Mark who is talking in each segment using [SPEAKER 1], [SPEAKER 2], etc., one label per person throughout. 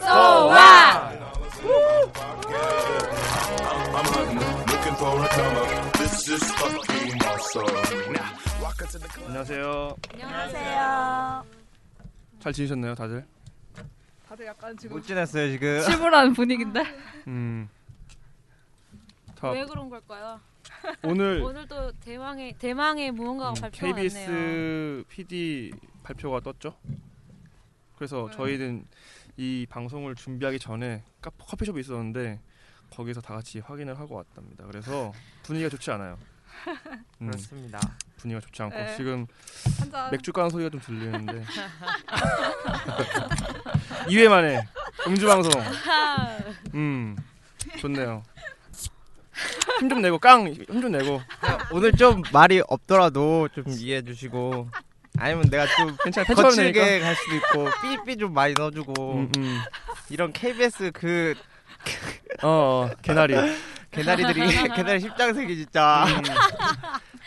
[SPEAKER 1] club.
[SPEAKER 2] 안녕하세요.
[SPEAKER 3] 안녕하세요.
[SPEAKER 2] 잘 지내셨나요, 다들?
[SPEAKER 4] 다들 약간 지금
[SPEAKER 5] 못 지냈어요 지금.
[SPEAKER 4] 침울한 분위기인데
[SPEAKER 2] 음. 자,
[SPEAKER 6] 왜 그런 걸까요?
[SPEAKER 2] 오늘
[SPEAKER 6] 오늘도 대망의 대망의 무언가가
[SPEAKER 2] 음,
[SPEAKER 6] 발표가 났네요.
[SPEAKER 2] KBS PD 발표가 떴죠. 그래서
[SPEAKER 6] 네.
[SPEAKER 2] 저희는 이 방송을 준비하기 전에 카- 커피숍에 있었는데 거기서 다 같이 확인을 하고 왔답니다. 그래서 분위기가 좋지 않아요. 음,
[SPEAKER 5] 그렇습니다.
[SPEAKER 2] 분위기가 좋지 않고
[SPEAKER 4] 네.
[SPEAKER 2] 지금 맥주 까는 소리가 좀 들리는데 2회 만에 음주 방송. 음 좋네요. 힘 좀 내고 깡 힘 좀 내고
[SPEAKER 5] 오늘 좀 말이 없더라도 좀 이해해 주시고 아니면 내가 좀
[SPEAKER 2] 괜찮아
[SPEAKER 5] 거칠게. 갈 수도 있고 삐삐 좀 많이 넣어주고
[SPEAKER 2] 음, 음.
[SPEAKER 5] 이런 KBS 그
[SPEAKER 2] 어, 어 개나리.
[SPEAKER 5] 개나리들이 개나리 십장생이 진짜
[SPEAKER 2] 음.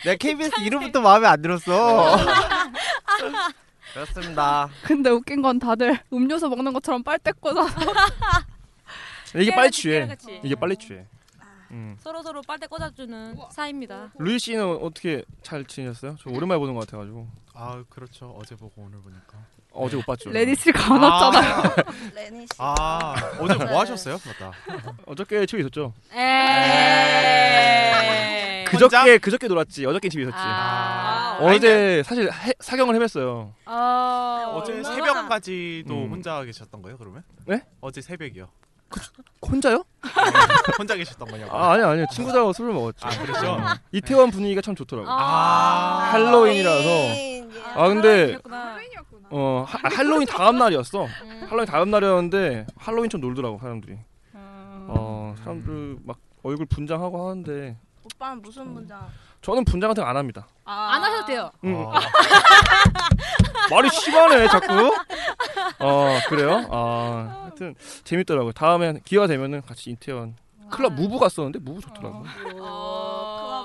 [SPEAKER 5] 내가 KBS 이름부터 마음에 안 들었어 그렇습니다
[SPEAKER 4] 근데 웃긴 건 다들 음료수 먹는 것처럼 빨대 꽂아서
[SPEAKER 2] 이게 빨리 취해. 이게 빨리 취해. 음.
[SPEAKER 6] 서로 서로 빨대 꽂아주는 사이입니다.
[SPEAKER 2] 루이 씨는 어떻게 잘 지내셨어요? 저 오랜만에 보는 것 같아가지고
[SPEAKER 7] 아 그렇죠 어제 보고 오늘 보니까
[SPEAKER 2] 어제 못 봤죠.
[SPEAKER 4] 레니 씨가 안 왔잖아요.
[SPEAKER 3] 레니 씨.
[SPEAKER 7] 아 어제 뭐 하셨어요 맞다
[SPEAKER 2] 어저께 집에 있었죠.
[SPEAKER 6] 에이.
[SPEAKER 2] 그저께 그저께 놀았지. 어저께 집에 있었지.
[SPEAKER 6] 아.
[SPEAKER 2] 어제 사실 해, 사경을 헤맸어요.
[SPEAKER 6] 어,
[SPEAKER 7] 어제
[SPEAKER 6] 얼마나-
[SPEAKER 7] 새벽까지도
[SPEAKER 2] 음.
[SPEAKER 7] 혼자 계셨던 거예요 그러면
[SPEAKER 2] 네?
[SPEAKER 7] 어제 새벽이요
[SPEAKER 2] 혼자요?
[SPEAKER 7] 혼자 계셨던 거냐고
[SPEAKER 2] 아 아니 아니 친구들하고 술을 먹었죠.
[SPEAKER 7] 아, 그랬죠?
[SPEAKER 2] 음. 이태원 분위기가 참 좋더라고. 요
[SPEAKER 7] 아.
[SPEAKER 2] 할로윈이라서.
[SPEAKER 3] 예.
[SPEAKER 2] 아 근데. 어 하, 할로윈 다음 날이었어.
[SPEAKER 6] 음.
[SPEAKER 2] 할로윈 다음 날이었는데 할로윈처럼 놀더라고 사람들이.
[SPEAKER 4] 음.
[SPEAKER 2] 어 사람들 막 얼굴 분장하고 하는데
[SPEAKER 3] 오빠는 무슨 문장?
[SPEAKER 2] 저는 분장 같은 거 안 합니다.
[SPEAKER 6] 안 하셔도 돼요.
[SPEAKER 2] 음.
[SPEAKER 7] 아.
[SPEAKER 2] 말이 심하네 자꾸. 어 그래요? 아 하여튼 재밌더라고요. 다음에 기회가 되면은 같이 이태원 클럽 무브 갔었는데 무브 좋더라고.
[SPEAKER 6] 어,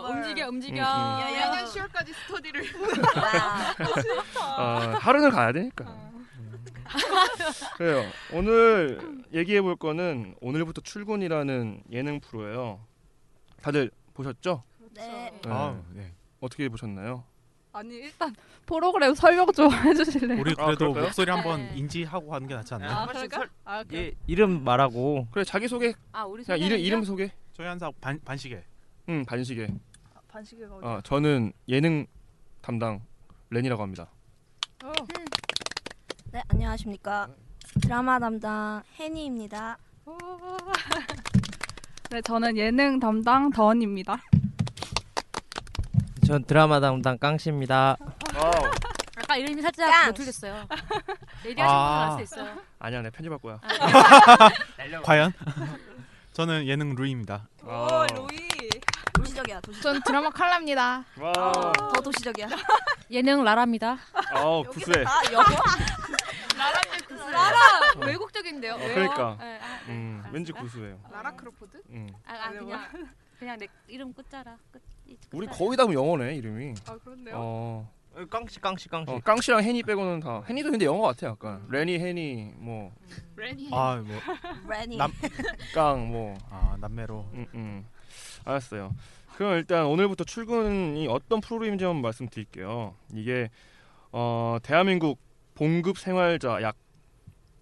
[SPEAKER 6] 움직여 움직여.
[SPEAKER 2] 음, 음.
[SPEAKER 4] 내년 10월까지 스터디를
[SPEAKER 2] 아 하루는 가야 되니까. 음. 그래요. 오늘 얘기해 볼 거는 오늘부터 출근이라는 예능 프로예요. 다들 보셨죠?
[SPEAKER 3] 네.
[SPEAKER 2] 네.
[SPEAKER 7] 아, 네.
[SPEAKER 2] 어떻게 보셨나요?
[SPEAKER 4] 아니 일단 프로그램 설명 좀 해주실래요?
[SPEAKER 7] 우리
[SPEAKER 2] 아,
[SPEAKER 7] 그래도
[SPEAKER 2] 그럴까요?
[SPEAKER 7] 목소리 한번
[SPEAKER 6] 네.
[SPEAKER 7] 인지하고 하는 게 낫지 않나요?
[SPEAKER 4] 아 그럴까? 아 그래.
[SPEAKER 5] 예, 이름 말하고
[SPEAKER 2] 그래 자기 소개.
[SPEAKER 6] 아 우리
[SPEAKER 2] 그냥 이름? 이름 소개.
[SPEAKER 7] 저희 한사 반 반시계
[SPEAKER 2] 응 반시계.
[SPEAKER 4] 반시계가 어디?
[SPEAKER 2] 아 저는 예능 담당 렌이라고 합니다.
[SPEAKER 4] 어.
[SPEAKER 3] 네 안녕하십니까. 드라마 담당 해니입니다.
[SPEAKER 4] 네 저는 예능 담당 더원입니다.
[SPEAKER 5] 전 드라마 담당 깡씨입니다
[SPEAKER 6] 아까 이름이 살짝
[SPEAKER 3] 깡.
[SPEAKER 6] 노출됐어요. 얘기하신
[SPEAKER 7] 아.
[SPEAKER 6] 분은 알수 있어요.
[SPEAKER 2] 아니야 내가 편집할 거야.
[SPEAKER 7] 과연 저는 예능 루이입니다
[SPEAKER 2] 아.
[SPEAKER 3] 도시적이야 도시.
[SPEAKER 4] 전 드라마 칼라입니다.
[SPEAKER 2] 와.
[SPEAKER 3] 더 도시적이야.
[SPEAKER 6] 예능 라라입니다.
[SPEAKER 2] 아우 구수해.
[SPEAKER 3] 아 영어?
[SPEAKER 6] 라라 외국적인데요.
[SPEAKER 2] 어,
[SPEAKER 6] 왜요?
[SPEAKER 2] 그러니까.
[SPEAKER 6] 네, 아,
[SPEAKER 2] 음
[SPEAKER 6] 알았어요.
[SPEAKER 2] 왠지 구수해요.
[SPEAKER 4] 라라 크로포드?
[SPEAKER 2] 음.
[SPEAKER 6] 아, 아 그냥 그냥 내 이름 끝자라. 끝. 이-
[SPEAKER 2] 우리
[SPEAKER 6] 끝자라.
[SPEAKER 2] 거의 다 영어네 이름이.
[SPEAKER 4] 아 그렇네요.
[SPEAKER 2] 어
[SPEAKER 5] 깡씨 깡씨 깡씨.
[SPEAKER 2] 어, 깡씨랑 해니 빼고는 다. 해니도 근데 영어 같아 약간. 레니 해니 뭐.
[SPEAKER 4] 레니.
[SPEAKER 7] 아, 뭐
[SPEAKER 3] 레니.
[SPEAKER 7] 남-
[SPEAKER 2] 깡 뭐.
[SPEAKER 7] 아, 남매로.
[SPEAKER 2] 음, 음. 알았어요. 그럼 일단 오늘부터 출근이 어떤 프로그램인지 한번 말씀드릴게요. 이게 어, 대한민국 봉급 생활자 약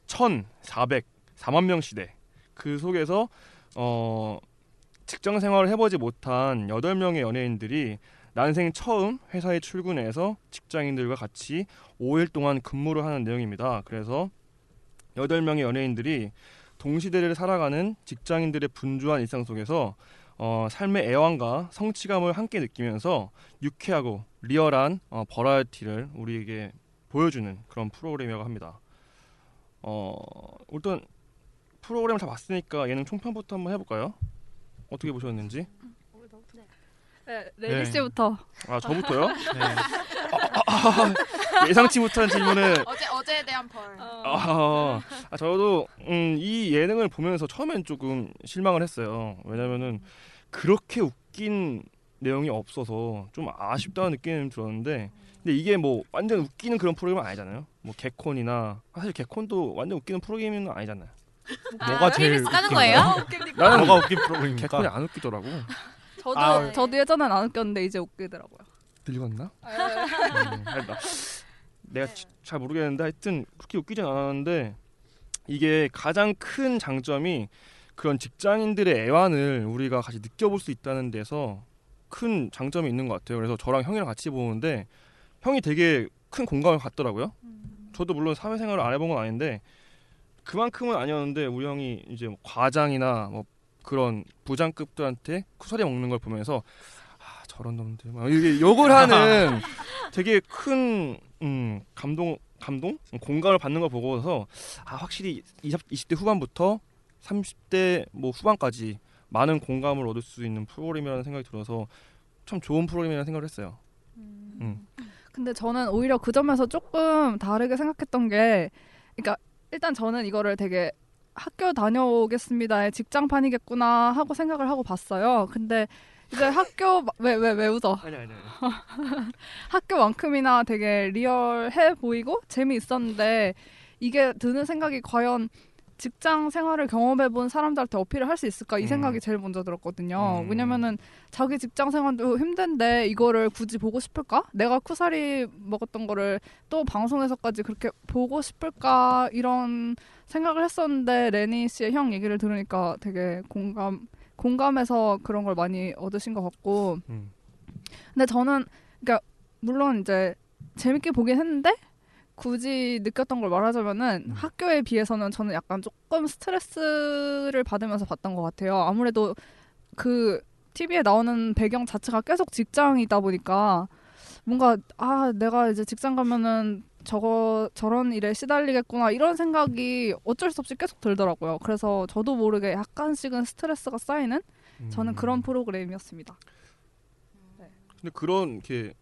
[SPEAKER 2] 1,404만 명 시대 그 속에서 어, 직장 생활을 해보지 못한 8명의 연예인들이 난생 처음 회사에 출근해서 직장인들과 같이 5일 동안 근무를 하는 내용입니다. 그래서 8명의 연예인들이 동시대를 살아가는 직장인들의 분주한 일상 속에서 어, 삶의 애환과 성취감을 함께 느끼면서 유쾌하고 리얼한 어, 버라이어티를 우리에게 보여주는 그런 프로그램이라고 합니다. 어, 일단 프로그램을 다 봤으니까 예능 총평부터 한번 해볼까요? 어떻게 보셨는지?
[SPEAKER 4] 네,
[SPEAKER 2] 네.
[SPEAKER 4] 씨부터.
[SPEAKER 2] 아 저부터요?
[SPEAKER 4] 네.
[SPEAKER 2] 아, 아, 아, 예상치 못한 질문을
[SPEAKER 4] 어제 어제에 대한 벌.
[SPEAKER 2] 아, 아, 저도 음, 이 예능을 보면서 처음엔 조금 실망을 했어요. 왜냐면은 그렇게 웃긴 내용이 없어서 좀 아쉽다는 느낌이 들었는데 근데 이게 뭐 완전 웃기는 그런 프로그램은 아니잖아요. 뭐 개콘이나 사실 개콘도 완전 웃기는 프로그램은 아니잖아요.
[SPEAKER 7] 뭐가 제일
[SPEAKER 6] KBS 까는
[SPEAKER 7] 웃긴
[SPEAKER 6] 거예요?
[SPEAKER 2] 나는
[SPEAKER 7] 뭐가 웃긴 프로그램입니까?
[SPEAKER 2] 개콘이 안 웃기더라고.
[SPEAKER 4] 저도
[SPEAKER 7] 아,
[SPEAKER 4] 저도 예전엔 안 웃겼는데 이제 웃기더라고요.
[SPEAKER 2] 늙었나? 음, 하여튼 나- 내가 지- 잘 모르겠는데 하여튼 그렇게 웃기진 않았는데 이게 가장 큰 장점이 그런 직장인들의 애환을 우리가 같이 느껴볼 수 있다는 데서 큰 장점이 있는 것 같아요. 그래서 저랑 형이랑 같이 보는데 형이 되게 큰 공감을 갖더라고요. 저도 물론 사회생활을 안 해본 건 아닌데 그만큼은 아니었는데 우리 형이 이제 뭐 과장이나 뭐 그런 부장급들한테 쿠사리 먹는 걸 보면서 아 저런 놈들 막 이게 욕을 하는 되게 큰 음, 감동 감동 공감을 받는 걸 보고서 아 확실히 20, 20대 후반부터 30대 뭐 후반까지 많은 공감을 얻을 수 있는 프로그램이라는 생각이 들어서 참 좋은 프로그램이라는 생각을 했어요. 음.
[SPEAKER 4] 근데 저는 오히려 그 점에서 조금 다르게 생각했던 게, 그러니까 일단 저는 이거를 되게 학교 다녀오겠습니다의 직장판이겠구나 하고 생각을 하고 봤어요. 근데 이제 학교 왜 왜 왜 웃어?
[SPEAKER 2] 아니 아니.
[SPEAKER 4] 학교만큼이나 되게 리얼해 보이고 재미있었는데 이게 드는 생각이 과연 직장 생활을 경험해 본 사람들한테 어필을 할 수 있을까 이
[SPEAKER 8] 음.
[SPEAKER 4] 생각이 제일 먼저 들었거든요.
[SPEAKER 8] 음.
[SPEAKER 4] 왜냐면은 자기 직장 생활도 힘든데 이거를 굳이 보고 싶을까? 내가 쿠사리 먹었던 거를 또 방송에서까지 그렇게 보고 싶을까? 이런 생각을 했었는데 레니 씨의 형 얘기를 들으니까 되게 공감 공감해서 그런 걸 많이 얻으신 것 같고
[SPEAKER 2] 음.
[SPEAKER 4] 근데 저는 그러니까 물론 이제 재밌게 보긴 했는데 굳이 느꼈던 걸 말하자면은 학교에 비해서는 저는 약간 조금 스트레스를 받으면서 봤던 것 같아요. 아무래도 그 TV에 나오는 배경 자체가 계속 직장이다 보니까 뭔가 아 내가 이제 직장 가면은 저거 저런 일에 시달리겠구나 이런 생각이 어쩔 수 없이 계속 들더라고요. 그래서 저도 모르게 약간씩은 스트레스가 쌓이는 저는 그런 프로그램이었습니다.
[SPEAKER 2] 근데 그런 게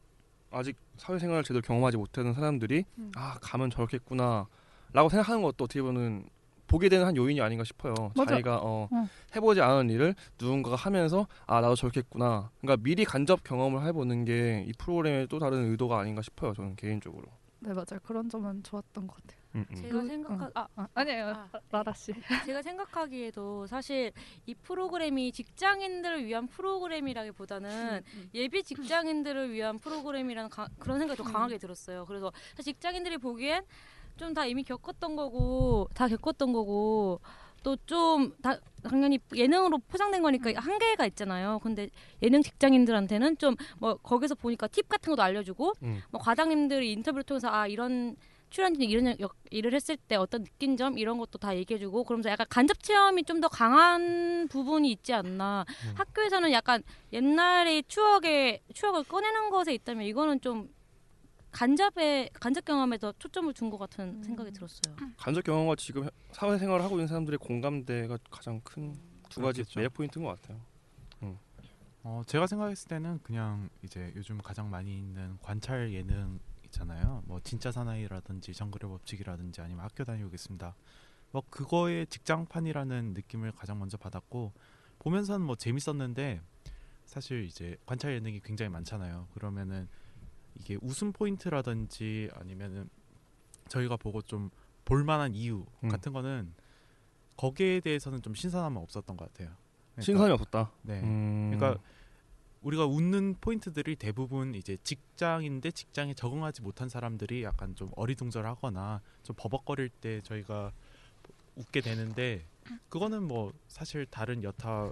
[SPEAKER 2] 아직 사회생활을 제대로 경험하지 못하는 사람들이
[SPEAKER 4] 음.
[SPEAKER 2] 아 가면 저렇겠구나라고 생각하는 것도 어떻게 보면 보게 되는 한 요인이 아닌가 싶어요.
[SPEAKER 4] 맞아.
[SPEAKER 2] 자기가 어,
[SPEAKER 4] 어.
[SPEAKER 2] 해보지 않은 일을 누군가가 하면서 아 나도 저렇겠구나. 그러니까 미리 간접 경험을 해보는 게 이 프로그램의 또 다른 의도가 아닌가 싶어요. 저는 개인적으로.
[SPEAKER 4] 네 맞아요. 그런 점은 좋았던 것 같아요.
[SPEAKER 2] 음, 음.
[SPEAKER 6] 제가 생각하
[SPEAKER 4] 아, 아 아 니에요 라라 씨.
[SPEAKER 6] 제가 생각하기에도 사실 이 프로그램이 직장인들을 위한 프로그램이라기보다는 예비 직장인들을 위한 프로그램이라는 가- 그런 생각이 더 강하게 들었어요. 그래서 사실 직장인들이 보기엔 좀 다 이미 겪었던 거고 다 겪었던 거고 또좀 당연히 예능으로 포장된 거니까 한계가 있잖아요. 근데 예능 직장인들한테는 좀 뭐 거기서 보니까 팁 같은 것도 알려주고
[SPEAKER 2] 음.
[SPEAKER 6] 뭐 과장님들이 인터뷰를 통해서 아 이런 출연진 이런 역- 일을 했을 때 어떤 느낀 점 이런 것도 다 얘기해주고 그러면서 약간 간접 체험이 좀 더 강한 부분이 있지 않나 학교에서는 약간 옛날의 추억의 추억을 꺼내는 것에 있다면 이거는 좀 간접의 간접 경험에 더 초점을 둔것 같은 생각이 들었어요.
[SPEAKER 2] 간접 경험과 지금 해- 사회생활을 하고 있는 사람들의 공감대가 가장 큰 두 가지. 매력 포인트인 것 같아요. 음.
[SPEAKER 7] 어, 제가 생각했을 때는 그냥 이제 요즘 가장 많이 있는 관찰 예능 있잖아요. 뭐 진짜 사나이라든지 정글의 법칙이라든지 아니면 학교 다녀오겠습니다. 뭐 그거의 직장판이라는 느낌을 가장 먼저 받았고 보면서는 뭐 재밌었는데 사실 이제 관찰 예능이 굉장히 많잖아요. 그러면은 이게 웃음 포인트라든지 아니면은 저희가 보고 좀 볼만한 이유
[SPEAKER 2] 음.
[SPEAKER 7] 같은 거는 거기에 대해서는 좀 신선함은 없었던 것 같아요. 그러니까-
[SPEAKER 2] 신선이 없었다.
[SPEAKER 7] 네.
[SPEAKER 2] 음.
[SPEAKER 7] 그러니까 우리가 웃는 포인트들이 대부분 이제 직장인데 직장에 적응하지 못한 사람들이 약간 좀 어리둥절하거나 좀 버벅거릴 때 저희가 웃게 되는데 그거는 뭐 사실 다른 여타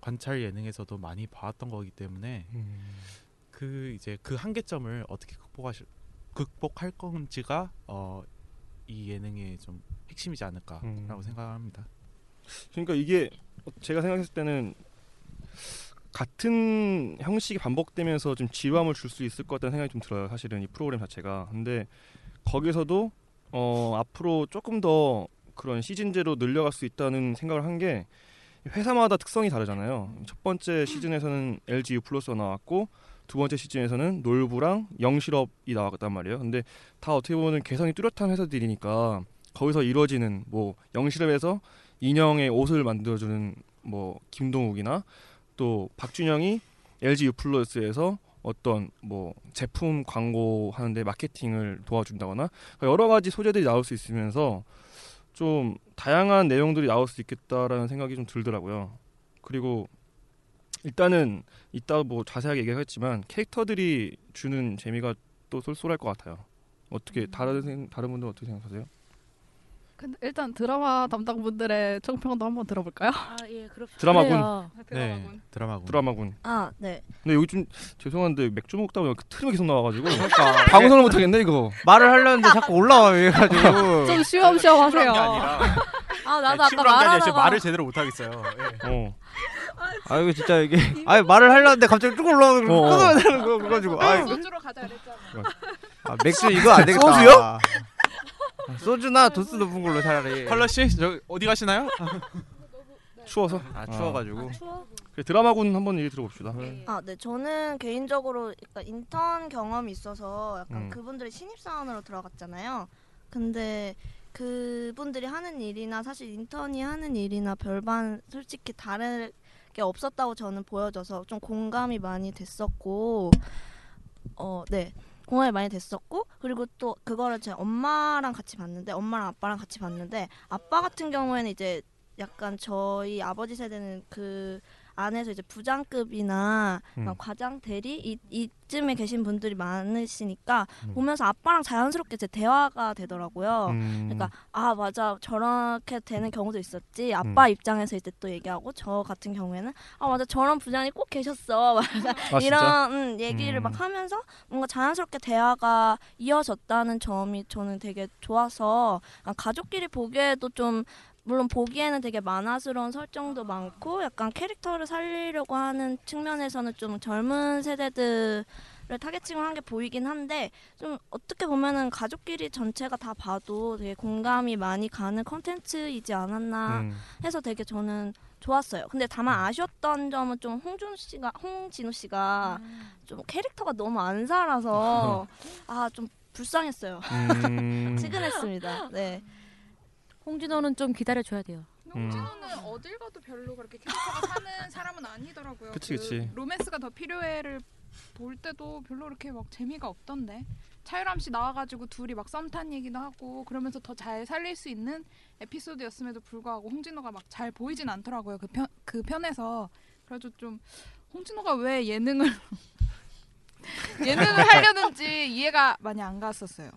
[SPEAKER 7] 관찰 예능에서도 많이 봐왔던 거기 때문에
[SPEAKER 2] 음.
[SPEAKER 7] 그 이제 그 한계점을 어떻게 극복하실 극복할 건지가 어, 이 예능의 좀 핵심이지 않을까라고
[SPEAKER 2] 음.
[SPEAKER 7] 생각합니다.
[SPEAKER 2] 그러니까 이게 제가 생각했을 때는 같은 형식이 반복되면서 좀 지루함을 줄 수 있을 것 같다는 생각이 좀 들어요. 사실은 이 프로그램 자체가. 근데 거기서도 어, 앞으로 조금 더 그런 시즌제로 늘려갈 수 있다는 생각을 한 게 회사마다 특성이 다르잖아요. 첫 번째 시즌에서는 LG U 플러스가 나왔고 두 번째 시즌에서는 놀부랑 영실업이 나왔단 말이에요. 근데 다 어떻게 보면 개성이 뚜렷한 회사들이니까 거기서 이루어지는 뭐 영실업에서 인형의 옷을 만들어주는 뭐 김동욱이나 또 박준영이 LG U 플러스에서 어떤 뭐 제품 광고 하는데 마케팅을 도와준다거나 여러 가지 소재들이 나올 수 있으면서 좀 다양한 내용들이 나올 수 있겠다라는 생각이 좀 들더라고요. 그리고 일단은 이따 뭐 자세하게 얘기하겠지만 캐릭터들이 주는 재미가 또 쏠쏠할 것 같아요. 어떻게 다른 생- 다른 분들 은 어떻게 생각하세요?
[SPEAKER 4] 근데 일단 드라마 담당 분들의 총평도 한번 들어볼까요?
[SPEAKER 6] 아, 예, 그렇
[SPEAKER 2] 드라마군.
[SPEAKER 6] 그래요.
[SPEAKER 7] 네, 드라마군.
[SPEAKER 2] 드라마군.
[SPEAKER 3] 아, 네.
[SPEAKER 2] 근데 여기 좀 죄송한데 맥주 먹다 보니까 트림이 계속 나와가지고
[SPEAKER 5] 그러니까
[SPEAKER 2] 방송을 못 하겠네 이거.
[SPEAKER 5] 말을 하려는데 자꾸 올라와 이래가지고
[SPEAKER 4] 좀 쉬엄쉬엄 하세요.
[SPEAKER 6] 아, 나도
[SPEAKER 7] 네,
[SPEAKER 6] 아까 말하다가
[SPEAKER 7] 말을 제대로 못 하겠어요. 예.
[SPEAKER 2] 어.
[SPEAKER 5] 아 이거 진짜 이게 아니 말을 하려는데 갑자기 쭉 올라오고
[SPEAKER 2] 어.
[SPEAKER 5] 끊어야 되는 거 그래가지고 아,
[SPEAKER 4] 소주로 가자 그랬잖아.
[SPEAKER 5] 아 맥주 이거 안 되겠다
[SPEAKER 2] 소주요?
[SPEAKER 5] 소주나 도수 높은 걸로 차라리
[SPEAKER 7] 컬러 씨, 저 어디 가시나요?
[SPEAKER 2] 추워서.
[SPEAKER 5] 아 추워가지고
[SPEAKER 2] 그래, 드라마군 한번 얘기 들어봅시다.
[SPEAKER 3] 아, 네. 저는 개인적으로 약간 인턴 경험이 있어서 약간
[SPEAKER 2] 음.
[SPEAKER 3] 그분들이 신입사원으로 들어갔잖아요. 근데 그분들이 하는 일이나 사실 인턴이 하는 일이나 별반 솔직히 다를 게 없었다고 저는 보여져서 좀 공감이 많이 됐었고 어, 네. 공감이 많이 됐었고 그리고 또 그거를 제 엄마랑 같이 봤는데 엄마랑 아빠랑 같이 봤는데 아빠 같은 경우에는 이제 약간 저희 아버지 세대는 그 안에서 이제 부장급이나
[SPEAKER 8] 음.
[SPEAKER 3] 막 과장 대리 이, 이쯤에 계신 분들이 많으시니까
[SPEAKER 8] 음.
[SPEAKER 3] 보면서 아빠랑 자연스럽게 제 대화가 되더라고요.
[SPEAKER 8] 음.
[SPEAKER 3] 그러니까 아 맞아 저렇게 되는 경우도 있었지. 아빠
[SPEAKER 8] 음.
[SPEAKER 3] 입장에서 이제 또 얘기하고 저 같은 경우에는 아 맞아 저런 부장이 꼭 계셨어. 막
[SPEAKER 8] 아?
[SPEAKER 3] 이런 음, 얘기를
[SPEAKER 8] 음.
[SPEAKER 3] 막 하면서 뭔가 자연스럽게 대화가 이어졌다는 점이 저는 되게 좋아서 아, 가족끼리 보기에도 좀 물론 보기에는 되게 만화스러운 설정도 많고 약간 캐릭터를 살리려고 하는 측면에서는 좀 젊은 세대들을 타겟팅을 한 게 보이긴 한데 좀 어떻게 보면은 가족끼리 전체가 다 봐도 되게 공감이 많이 가는 컨텐츠이지 않았나
[SPEAKER 8] 음.
[SPEAKER 3] 해서 되게 저는 좋았어요. 근데 다만 아쉬웠던 점은 좀 홍준호 씨가 홍진호 씨가 좀 캐릭터가 너무 안 살아서 아 좀 불쌍했어요.
[SPEAKER 2] 음.
[SPEAKER 3] 치근했습니다. 네.
[SPEAKER 6] 홍진호는 좀 기다려 줘야 돼요.
[SPEAKER 2] 음.
[SPEAKER 4] 홍진호는 어딜 가도 별로 그렇게 캐릭터가 사는 사람은 아니더라고요.
[SPEAKER 2] 그치,
[SPEAKER 4] 그
[SPEAKER 2] 그치.
[SPEAKER 4] 로맨스가 더 필요해를 볼 때도 별로 그렇게 막 재미가 없던데. 차유람 씨 나와가지고 둘이 막 썸 탄 얘기도 하고 그러면서 더 잘 살릴 수 있는 에피소드였음에도 불구하고 홍진호가 막 잘 보이진 않더라고요. 그 편 그 편에서 그래서 좀 홍진호가 왜 예능을 예능을 하려는지 이해가 많이 안 갔었어요.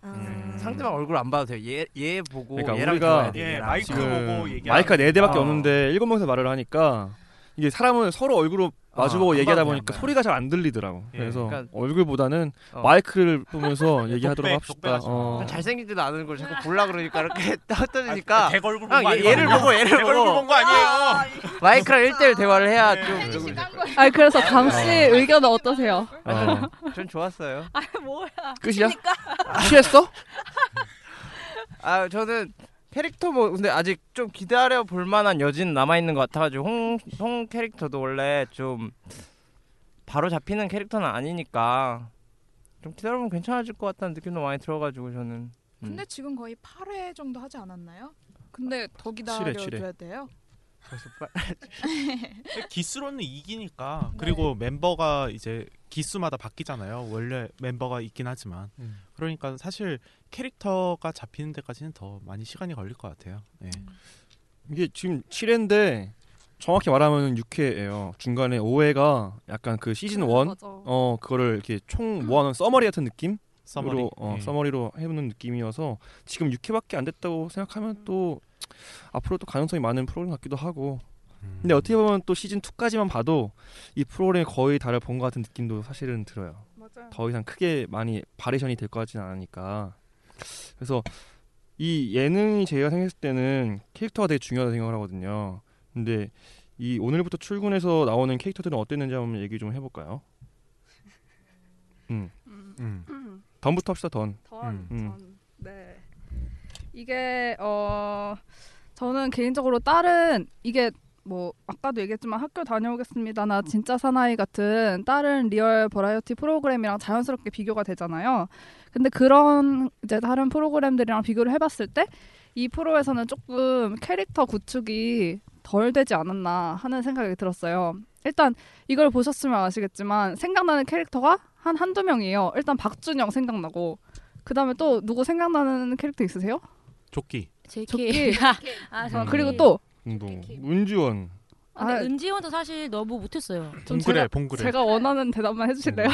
[SPEAKER 5] 상대방 얼굴 안 봐도 돼요 얘, 얘 보고
[SPEAKER 2] 그러니까
[SPEAKER 5] 얘랑
[SPEAKER 2] 우리가
[SPEAKER 5] 들어야 돼, 얘랑.
[SPEAKER 2] 지금 마이크가 네 대밖에
[SPEAKER 5] 어.
[SPEAKER 2] 없는데 일곱 명이서 말을 하니까 이게 사람은 서로 얼굴로 마주보고
[SPEAKER 5] 안
[SPEAKER 2] 얘기하다 보니까
[SPEAKER 5] 안
[SPEAKER 2] 소리가 잘 안 들리더라고.
[SPEAKER 5] 예,
[SPEAKER 2] 그래서
[SPEAKER 5] 그러니까-
[SPEAKER 2] 얼굴보다는
[SPEAKER 5] 어.
[SPEAKER 2] 마이크를 보면서 얘기하도록
[SPEAKER 5] 독백,
[SPEAKER 2] 합시다. 어.
[SPEAKER 5] 잘생기지도 않은 걸 자꾸 보려 그러니까 이렇게 떠드니까
[SPEAKER 7] 아, 대 얼굴
[SPEAKER 5] 그냥
[SPEAKER 7] 본거
[SPEAKER 5] 얘- 얘를? 보고 얘를
[SPEAKER 7] 대
[SPEAKER 5] 보고
[SPEAKER 7] 본거 아니에요?
[SPEAKER 5] 마이크랑 1대1 대화를 해야 좀
[SPEAKER 4] 아니 그래서 강 씨 의견은 어떠세요?
[SPEAKER 2] 어.
[SPEAKER 5] 전 좋았어요.
[SPEAKER 3] 아 뭐야?
[SPEAKER 2] 끝이야? 취했어?
[SPEAKER 5] 아 저는 캐릭터 뭐 근데 아직 좀 기다려 볼 만한 여지는 남아 있는 것 같아가지고 홍, 홍 캐릭터도 원래 좀 바로 잡히는 캐릭터는 아니니까 좀 기다려보면 괜찮아질 것 같다는 느낌도 많이 들어가지고 저는 음.
[SPEAKER 4] 근데 지금 거의 8회 정도 하지 않았나요? 근데 더 기다려줘야. 돼요.
[SPEAKER 5] 벌써 빨...
[SPEAKER 7] 기스로는 이기니까 그리고 멤버가 이제 기수마다 바뀌잖아요. 원래 멤버가 있긴 하지만
[SPEAKER 2] 음.
[SPEAKER 7] 그러니까 사실 캐릭터가 잡히는 데까지는 더 많이 시간이 걸릴 것 같아요. 예.
[SPEAKER 2] 이게 지금 7회인데 정확히 말하면 6회예요. 중간에 5회가 약간 그 시즌 1 어, 그거를 이렇게 총 모아놓은 summary 같은 느낌?
[SPEAKER 7] summary,
[SPEAKER 2] 으로, 어,
[SPEAKER 7] 예.
[SPEAKER 2] summary로 해보는 느낌이어서 지금 6회밖에 안 됐다고 생각하면 또 앞으로 또 가능성이 많은 프로그램 같기도 하고
[SPEAKER 7] 음.
[SPEAKER 2] 근데 어떻게 보면 또 시즌 2까지만 봐도 이 프로그램이 거의 다를 본 것 같은 느낌도 사실은 들어요.
[SPEAKER 4] 맞아요.
[SPEAKER 2] 더 이상 크게 많이 variation이 될 것 같지는 않으니까 그래서 이 예능이 제가 생각했을 때는 캐릭터가 되게 중요하다고 생각을 하거든요. 근데 이 오늘부터 출근에서 나오는 캐릭터들은 어땠는지 한번 얘기 좀 해볼까요? 음.
[SPEAKER 7] 음.
[SPEAKER 2] 던부터 합시다 던.
[SPEAKER 4] 던,
[SPEAKER 2] 음.
[SPEAKER 4] 던. 네. 이게 어 저는 개인적으로 다른 이게 뭐 아까도 얘기했지만 학교 다녀오겠습니다. 나 진짜 사나이 같은 다른 리얼 버라이어티 프로그램이랑 자연스럽게 비교가 되잖아요. 근데 그런 이제 다른 프로그램들이랑 비교를 해봤을 때 이 프로에서는 조금 캐릭터 구축이 덜 되지 않았나 하는 생각이 들었어요. 일단 이걸 보셨으면 아시겠지만 생각나는 캐릭터가 한 한두 명이에요. 일단 박준영 생각나고 그 다음에 또 누구 생각나는 캐릭터 있으세요?
[SPEAKER 7] 조끼.
[SPEAKER 4] 조끼.
[SPEAKER 6] 아,
[SPEAKER 4] 어,
[SPEAKER 6] 제키.
[SPEAKER 4] 그리고 또
[SPEAKER 2] 운동. 은지원.
[SPEAKER 6] 아, 근데
[SPEAKER 4] 아,
[SPEAKER 6] 은지원도 사실 너무 못했어요.
[SPEAKER 4] 좀 제가, 제가 원하는 대답만 해주실래요?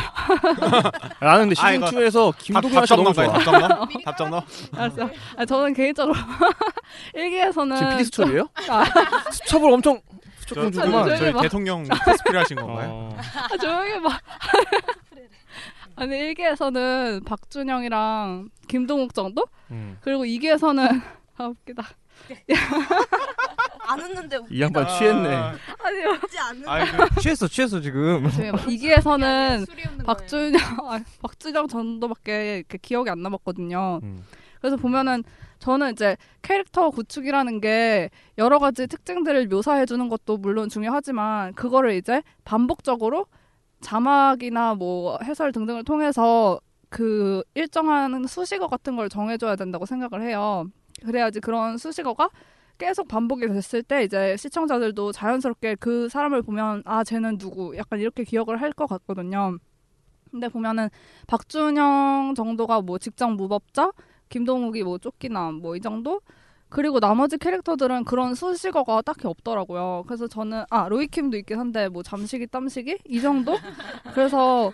[SPEAKER 2] 나는 근데
[SPEAKER 7] 아,
[SPEAKER 2] 시즌
[SPEAKER 7] 이거
[SPEAKER 2] 2에서
[SPEAKER 7] 답-
[SPEAKER 2] 김동현 씨 너무 좋아.
[SPEAKER 7] 넣어봐요, 답정 넣어? 답정 넣어?
[SPEAKER 4] 알았어요. 아, 저는 개인적으로 일기에서는
[SPEAKER 2] 지금 PD 수첩이에요?
[SPEAKER 4] 좀- 아,
[SPEAKER 2] 수첩을 엄청 수첩
[SPEAKER 7] 저,
[SPEAKER 2] 좀
[SPEAKER 7] 저. 저희
[SPEAKER 4] 봐.
[SPEAKER 7] 대통령 코스프레 하신 건가요?
[SPEAKER 2] 어.
[SPEAKER 4] 아, 조용히 해봐. 아니 일기에서는 박준영이랑 김동욱 정도?
[SPEAKER 2] 음.
[SPEAKER 4] 그리고 이기에서는 아 웃기다.
[SPEAKER 3] 안 웃는데
[SPEAKER 2] 이 양반 취했네.
[SPEAKER 4] 아니요.
[SPEAKER 3] 웃지 않는데.
[SPEAKER 5] 아, 그 취했어, 취했어 지금.
[SPEAKER 4] 이기에서는 박준영 아, 박준영 정도밖에 이렇게 기억이 안 남았거든요.
[SPEAKER 2] 음.
[SPEAKER 4] 그래서 보면은 저는 이제 캐릭터 구축이라는 게 여러 가지 특징들을 묘사해 주는 것도 물론 중요하지만 그거를 이제 반복적으로 자막이나 뭐 해설 등등을 통해서 그 일정한 수식어 같은 걸 정해줘야 된다고 생각을 해요. 그래야지 그런 수식어가 계속 반복이 됐을 때 이제 시청자들도 자연스럽게 그 사람을 보면 아 쟤는 누구 약간 이렇게 기억을 할 것 같거든요. 근데 보면은 박준영 정도가 뭐 직장 무법자, 김동욱이 뭐 쫓기나 뭐이 정도? 그리고 나머지 캐릭터들은 그런 수식어가 딱히 없더라고요. 그래서 저는 아 로이킴도 있긴 한데 뭐 잠시기 땀시기 이 정도? 그래서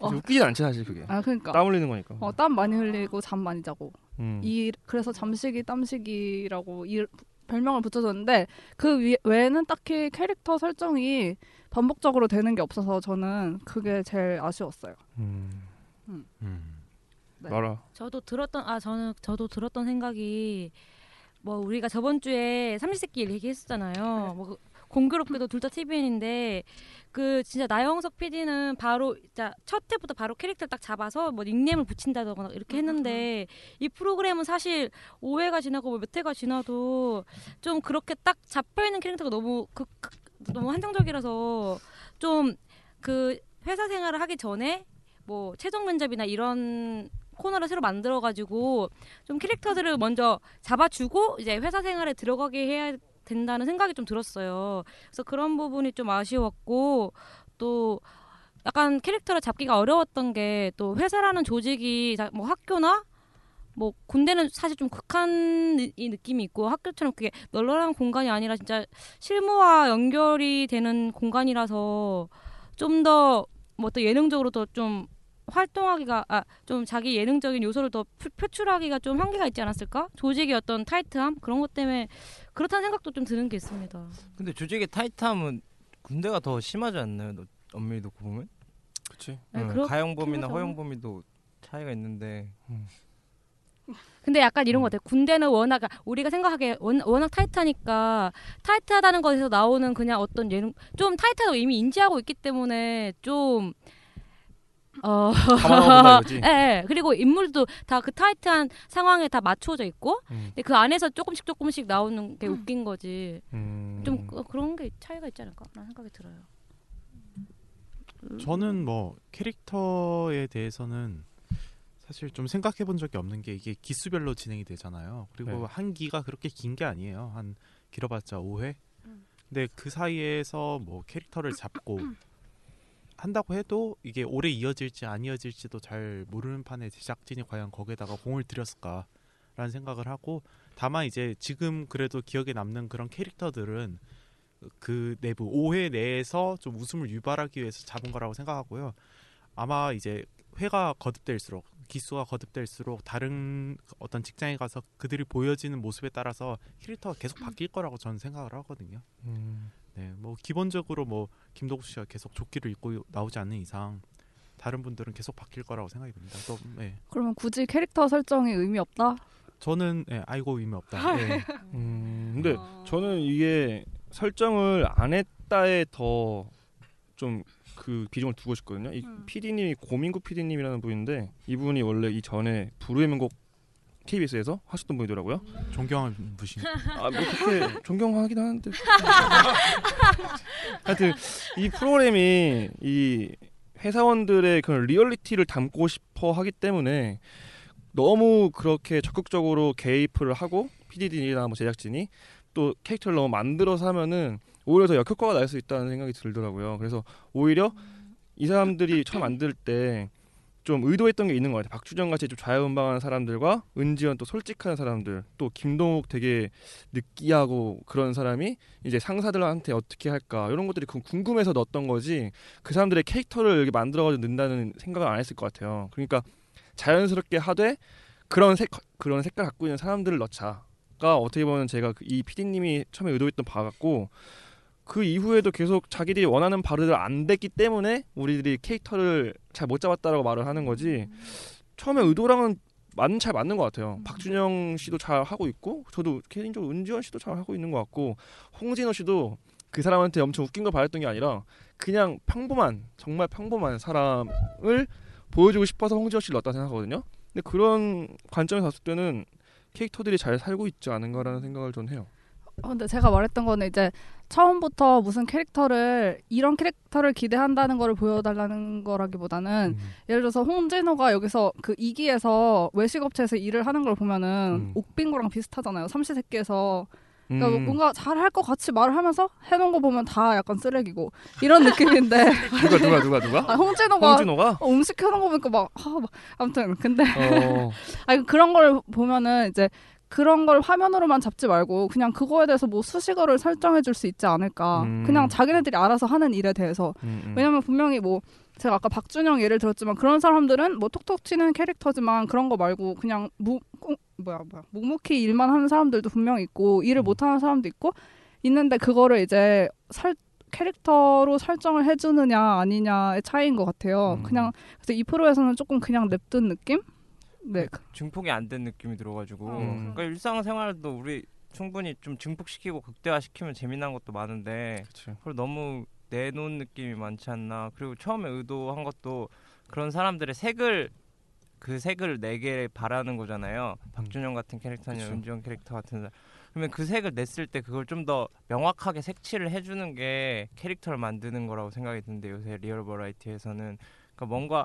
[SPEAKER 4] 어,
[SPEAKER 2] 웃기진 않지 사실 그게.
[SPEAKER 4] 아 그러니까
[SPEAKER 2] 땀 흘리는 거니까.
[SPEAKER 4] 어, 땀 많이 흘리고 잠 많이 자고
[SPEAKER 2] 음.
[SPEAKER 4] 이 그래서 잠시기 땀시기라고 이 별명을 붙여줬는데 그 위, 외에는 딱히 캐릭터 설정이 반복적으로 되는 게 없어서 저는 그게 제일 아쉬웠어요.
[SPEAKER 2] 음.
[SPEAKER 4] 음. 네.
[SPEAKER 2] 말아.
[SPEAKER 6] 저도 들었던 아 저는 저도 들었던 생각이 뭐 우리가 저번 주에 삼시세끼 얘기했었잖아요. 뭐 그- 공교롭게도 둘 다 TVN인데 그 진짜 나영석 PD는 바로 진짜 첫 회부터 바로 캐릭터를 딱 잡아서 뭐 닉네임을 붙인다거나 이렇게 했는데 이 프로그램은 사실 5회가 지나고 뭐몇 회가 지나도 좀 그렇게 딱 잡혀 있는 캐릭터가 너무 그, 그- 너무 한정적이라서 좀 그 회사 생활을 하기 전에 뭐 최종 면접이나 이런 코너를 새로 만들어가지고 좀 캐릭터들을 먼저 잡아주고 이제 회사 생활에 들어가게 해야 된다는 생각이 좀 들었어요. 그래서 그런 부분이 좀 아쉬웠고 또 약간 캐릭터를 잡기가 어려웠던 게 또 회사라는 조직이 자- 뭐 학교나 뭐 군대는 사실 좀 극한 느- 이 느낌이 있고 학교처럼 그게 널널한 공간이 아니라 진짜 실무와 연결이 되는 공간이라서 좀 더 뭐 또 예능적으로 더좀 활동하기가 아 좀 자기 예능적인 요소를 더 표- 표출하기가 좀 한계가 있지 않았을까? 조직의 어떤 타이트함 그런 것 때문에 그렇다는 생각도 좀 드는 게 있습니다.
[SPEAKER 5] 근데 조직의 타이트함은 군대가 더 심하지 않나요? 너 엄밀히 놓고 보면?
[SPEAKER 2] 그렇지.
[SPEAKER 6] 네,
[SPEAKER 5] 응, 가영범이나
[SPEAKER 6] 하죠.
[SPEAKER 5] 허영범이도 차이가 있는데.
[SPEAKER 6] 근데 약간 이런 것 같아요. 군대는 워낙 우리가 생각하기에 원- 워낙 타이트하니까 타이트하다는 것에서 나오는 그냥 어떤 예능 좀 타이트하다고 이미 인지하고 있기 때문에 좀 어. 예, 예. 그리고 인물도 다 그 타이트한 상황에 다 맞춰져 있고,
[SPEAKER 2] 음.
[SPEAKER 6] 근데 그 안에서 조금씩 조금씩 나오는 게 웃긴 거지.
[SPEAKER 2] 음.
[SPEAKER 6] 좀 그- 그런 게 차이가 있지 않을까라는 생각이 들어요.
[SPEAKER 7] 저는 뭐 캐릭터에 대해서는 사실 좀 생각해 본 적이 없는 게 이게 기수별로 진행이 되잖아요. 그리고
[SPEAKER 2] 네.
[SPEAKER 7] 한 기가 그렇게 긴 게 아니에요. 한 길어봤자 5회. 근데 그 사이에서 뭐 캐릭터를 잡고 한다고 해도 이게 오래 이어질지 안 이어질지도 잘 모르는 판에 제작진이 과연 거기에다가 공을 들였을까라는 생각을 하고 다만 이제 지금 그래도 기억에 남는 그런 캐릭터들은 그 내부 오해 내에서 좀 웃음을 유발하기 위해서 잡은 거라고 생각하고요. 아마 이제 회가 거듭될수록 기수가 거듭될수록 다른 어떤 직장에 가서 그들이 보여지는 모습에 따라서 캐릭터가 계속 바뀔 거라고 저는 생각을 하거든요.
[SPEAKER 2] 음.
[SPEAKER 7] 네, 뭐 기본적으로 뭐 김덕수 씨가 계속 조끼를 입고 나오지 않는 이상 다른 분들은 계속 바뀔 거라고 생각이 듭니다. 또 네.
[SPEAKER 4] 그러면 굳이 캐릭터 설정에 의미 없다?
[SPEAKER 7] 저는 네, 아이고 의미 없다. 네.
[SPEAKER 2] 음, 근데 저는 이게 설정을 안 했다에 더 좀 그 비중을 두고 싶거든요. 이 PD님이 고민구 PD님이라는 분인데 이분이 원래 이 전에 불후의 명곡 KBS에서 하셨던 분이더라고요.
[SPEAKER 7] 존경하는 분이.
[SPEAKER 2] 아뭐 그렇게 존경하긴 하는데. 하여튼 이 프로그램이 이 회사원들의 그런 리얼리티를 담고 싶어 하기 때문에 너무 그렇게 적극적으로 개입을 하고 PD들이나 뭐 제작진이 또 캐릭터를 너무 만들어서 하면은 오히려 더 역효과가 날 수 있다는 생각이 들더라고요. 그래서 오히려 이 사람들이 처음 만들 때 좀 의도했던 게 있는 것 같아요. 박주정 같이 좀 좌우음방하는 사람들과 은지원 또 솔직한 사람들, 또 김동욱 되게 느끼하고 그런 사람이 이제 상사들한테 어떻게 할까 이런 것들이 그 궁금해서 넣었던 거지 그 사람들의 캐릭터를 이렇게 만들어가지고 넣는다는 생각을 안 했을 것 같아요. 그러니까 자연스럽게 하되 그런 색 그런 색깔 갖고 있는 사람들을 넣자가 어떻게 보면 제가 그이 PD님이 처음에 의도했던 바 같고 그 이후에도 계속 자기들이 원하는 바를 안 됐기 때문에 우리들이 캐릭터를 잘 못 잡았다라고 말을 하는 거지 처음에 의도랑은 맞는 잘 맞는 것 같아요. 박준영 씨도 잘 하고 있고 저도 개인적으로 은지원 씨도 잘 하고 있는 것 같고 홍진호 씨도 그 사람한테 엄청 웃긴 걸 바랬던 게 아니라 그냥 평범한 정말 평범한 사람을 보여주고 싶어서 홍진호 씨를 넣었다 생각하거든요. 근데 그런 관점에서 봤을 때는 캐릭터들이 잘 살고 있지 않은가라는 생각을 좀 해요.
[SPEAKER 4] 어, 근데 제가 말했던 거는 이제 처음부터 무슨 캐릭터를 이런 캐릭터를 기대한다는 거를 보여달라는 거라기보다는 예를 들어서 홍진호가 여기서 그 이기에서 외식업체에서 일을 하는 걸 보면은 옥빙고랑 비슷하잖아요. 삼시세끼에서 그러니까
[SPEAKER 2] 음.
[SPEAKER 4] 뭔가 잘할 것 같이 말을 하면서 해놓은 거 보면 다 약간 쓰레기고 이런 느낌인데
[SPEAKER 2] 누가 누가 누가 누가?
[SPEAKER 4] 아, 홍진호가,
[SPEAKER 2] 홍진호가?
[SPEAKER 4] 어, 음식 해놓은 거 보니까 막, 아, 막 아무튼 근데
[SPEAKER 2] 어.
[SPEAKER 4] 아니 그런 걸 보면은 이제 그런 걸 화면으로만 잡지 말고 그냥 그거에 대해서 뭐 수식어를 설정해 줄 수 있지 않을까.
[SPEAKER 2] 음.
[SPEAKER 4] 그냥 자기네들이 알아서 하는 일에 대해서.
[SPEAKER 2] 음, 음.
[SPEAKER 4] 왜냐면 분명히 뭐 제가 아까 박준영 예를 들었지만 그런 사람들은 뭐 톡톡 치는 캐릭터지만 그런 거 말고 그냥 무 꽁- 뭐야 뭐야 묵묵히 일만 하는 사람들도 분명 있고 일을 못 하는 사람도 있고 있는데 그거를 이제 설 캐릭터로 설정을 해주느냐 아니냐의 차이인 것 같아요.
[SPEAKER 5] 음.
[SPEAKER 4] 그냥 그래서 이 프로에서는 조금 그냥 냅둔 느낌? 네.
[SPEAKER 5] 증폭이 안 된 느낌이 들어가지고.
[SPEAKER 4] 음.
[SPEAKER 5] 그러니까 일상생활도 우리 충분히 좀 증폭시키고 극대화시키면 재미난 것도 많은데 그걸 너무 내놓은 느낌이 많지 않나. 그리고 처음에 의도한 것도 그런 사람들의 색을 그 색을 내게 바라는 거잖아요. 박준영 같은 캐릭터냐. 은지원 캐릭터 같은 사람. 그러면 그 색을 냈을 때 그걸 좀 더 명확하게 색칠을 해주는 게 캐릭터를 만드는 거라고 생각이 드는데 요새 리얼 버라이어티에서는. 그러니까 뭔가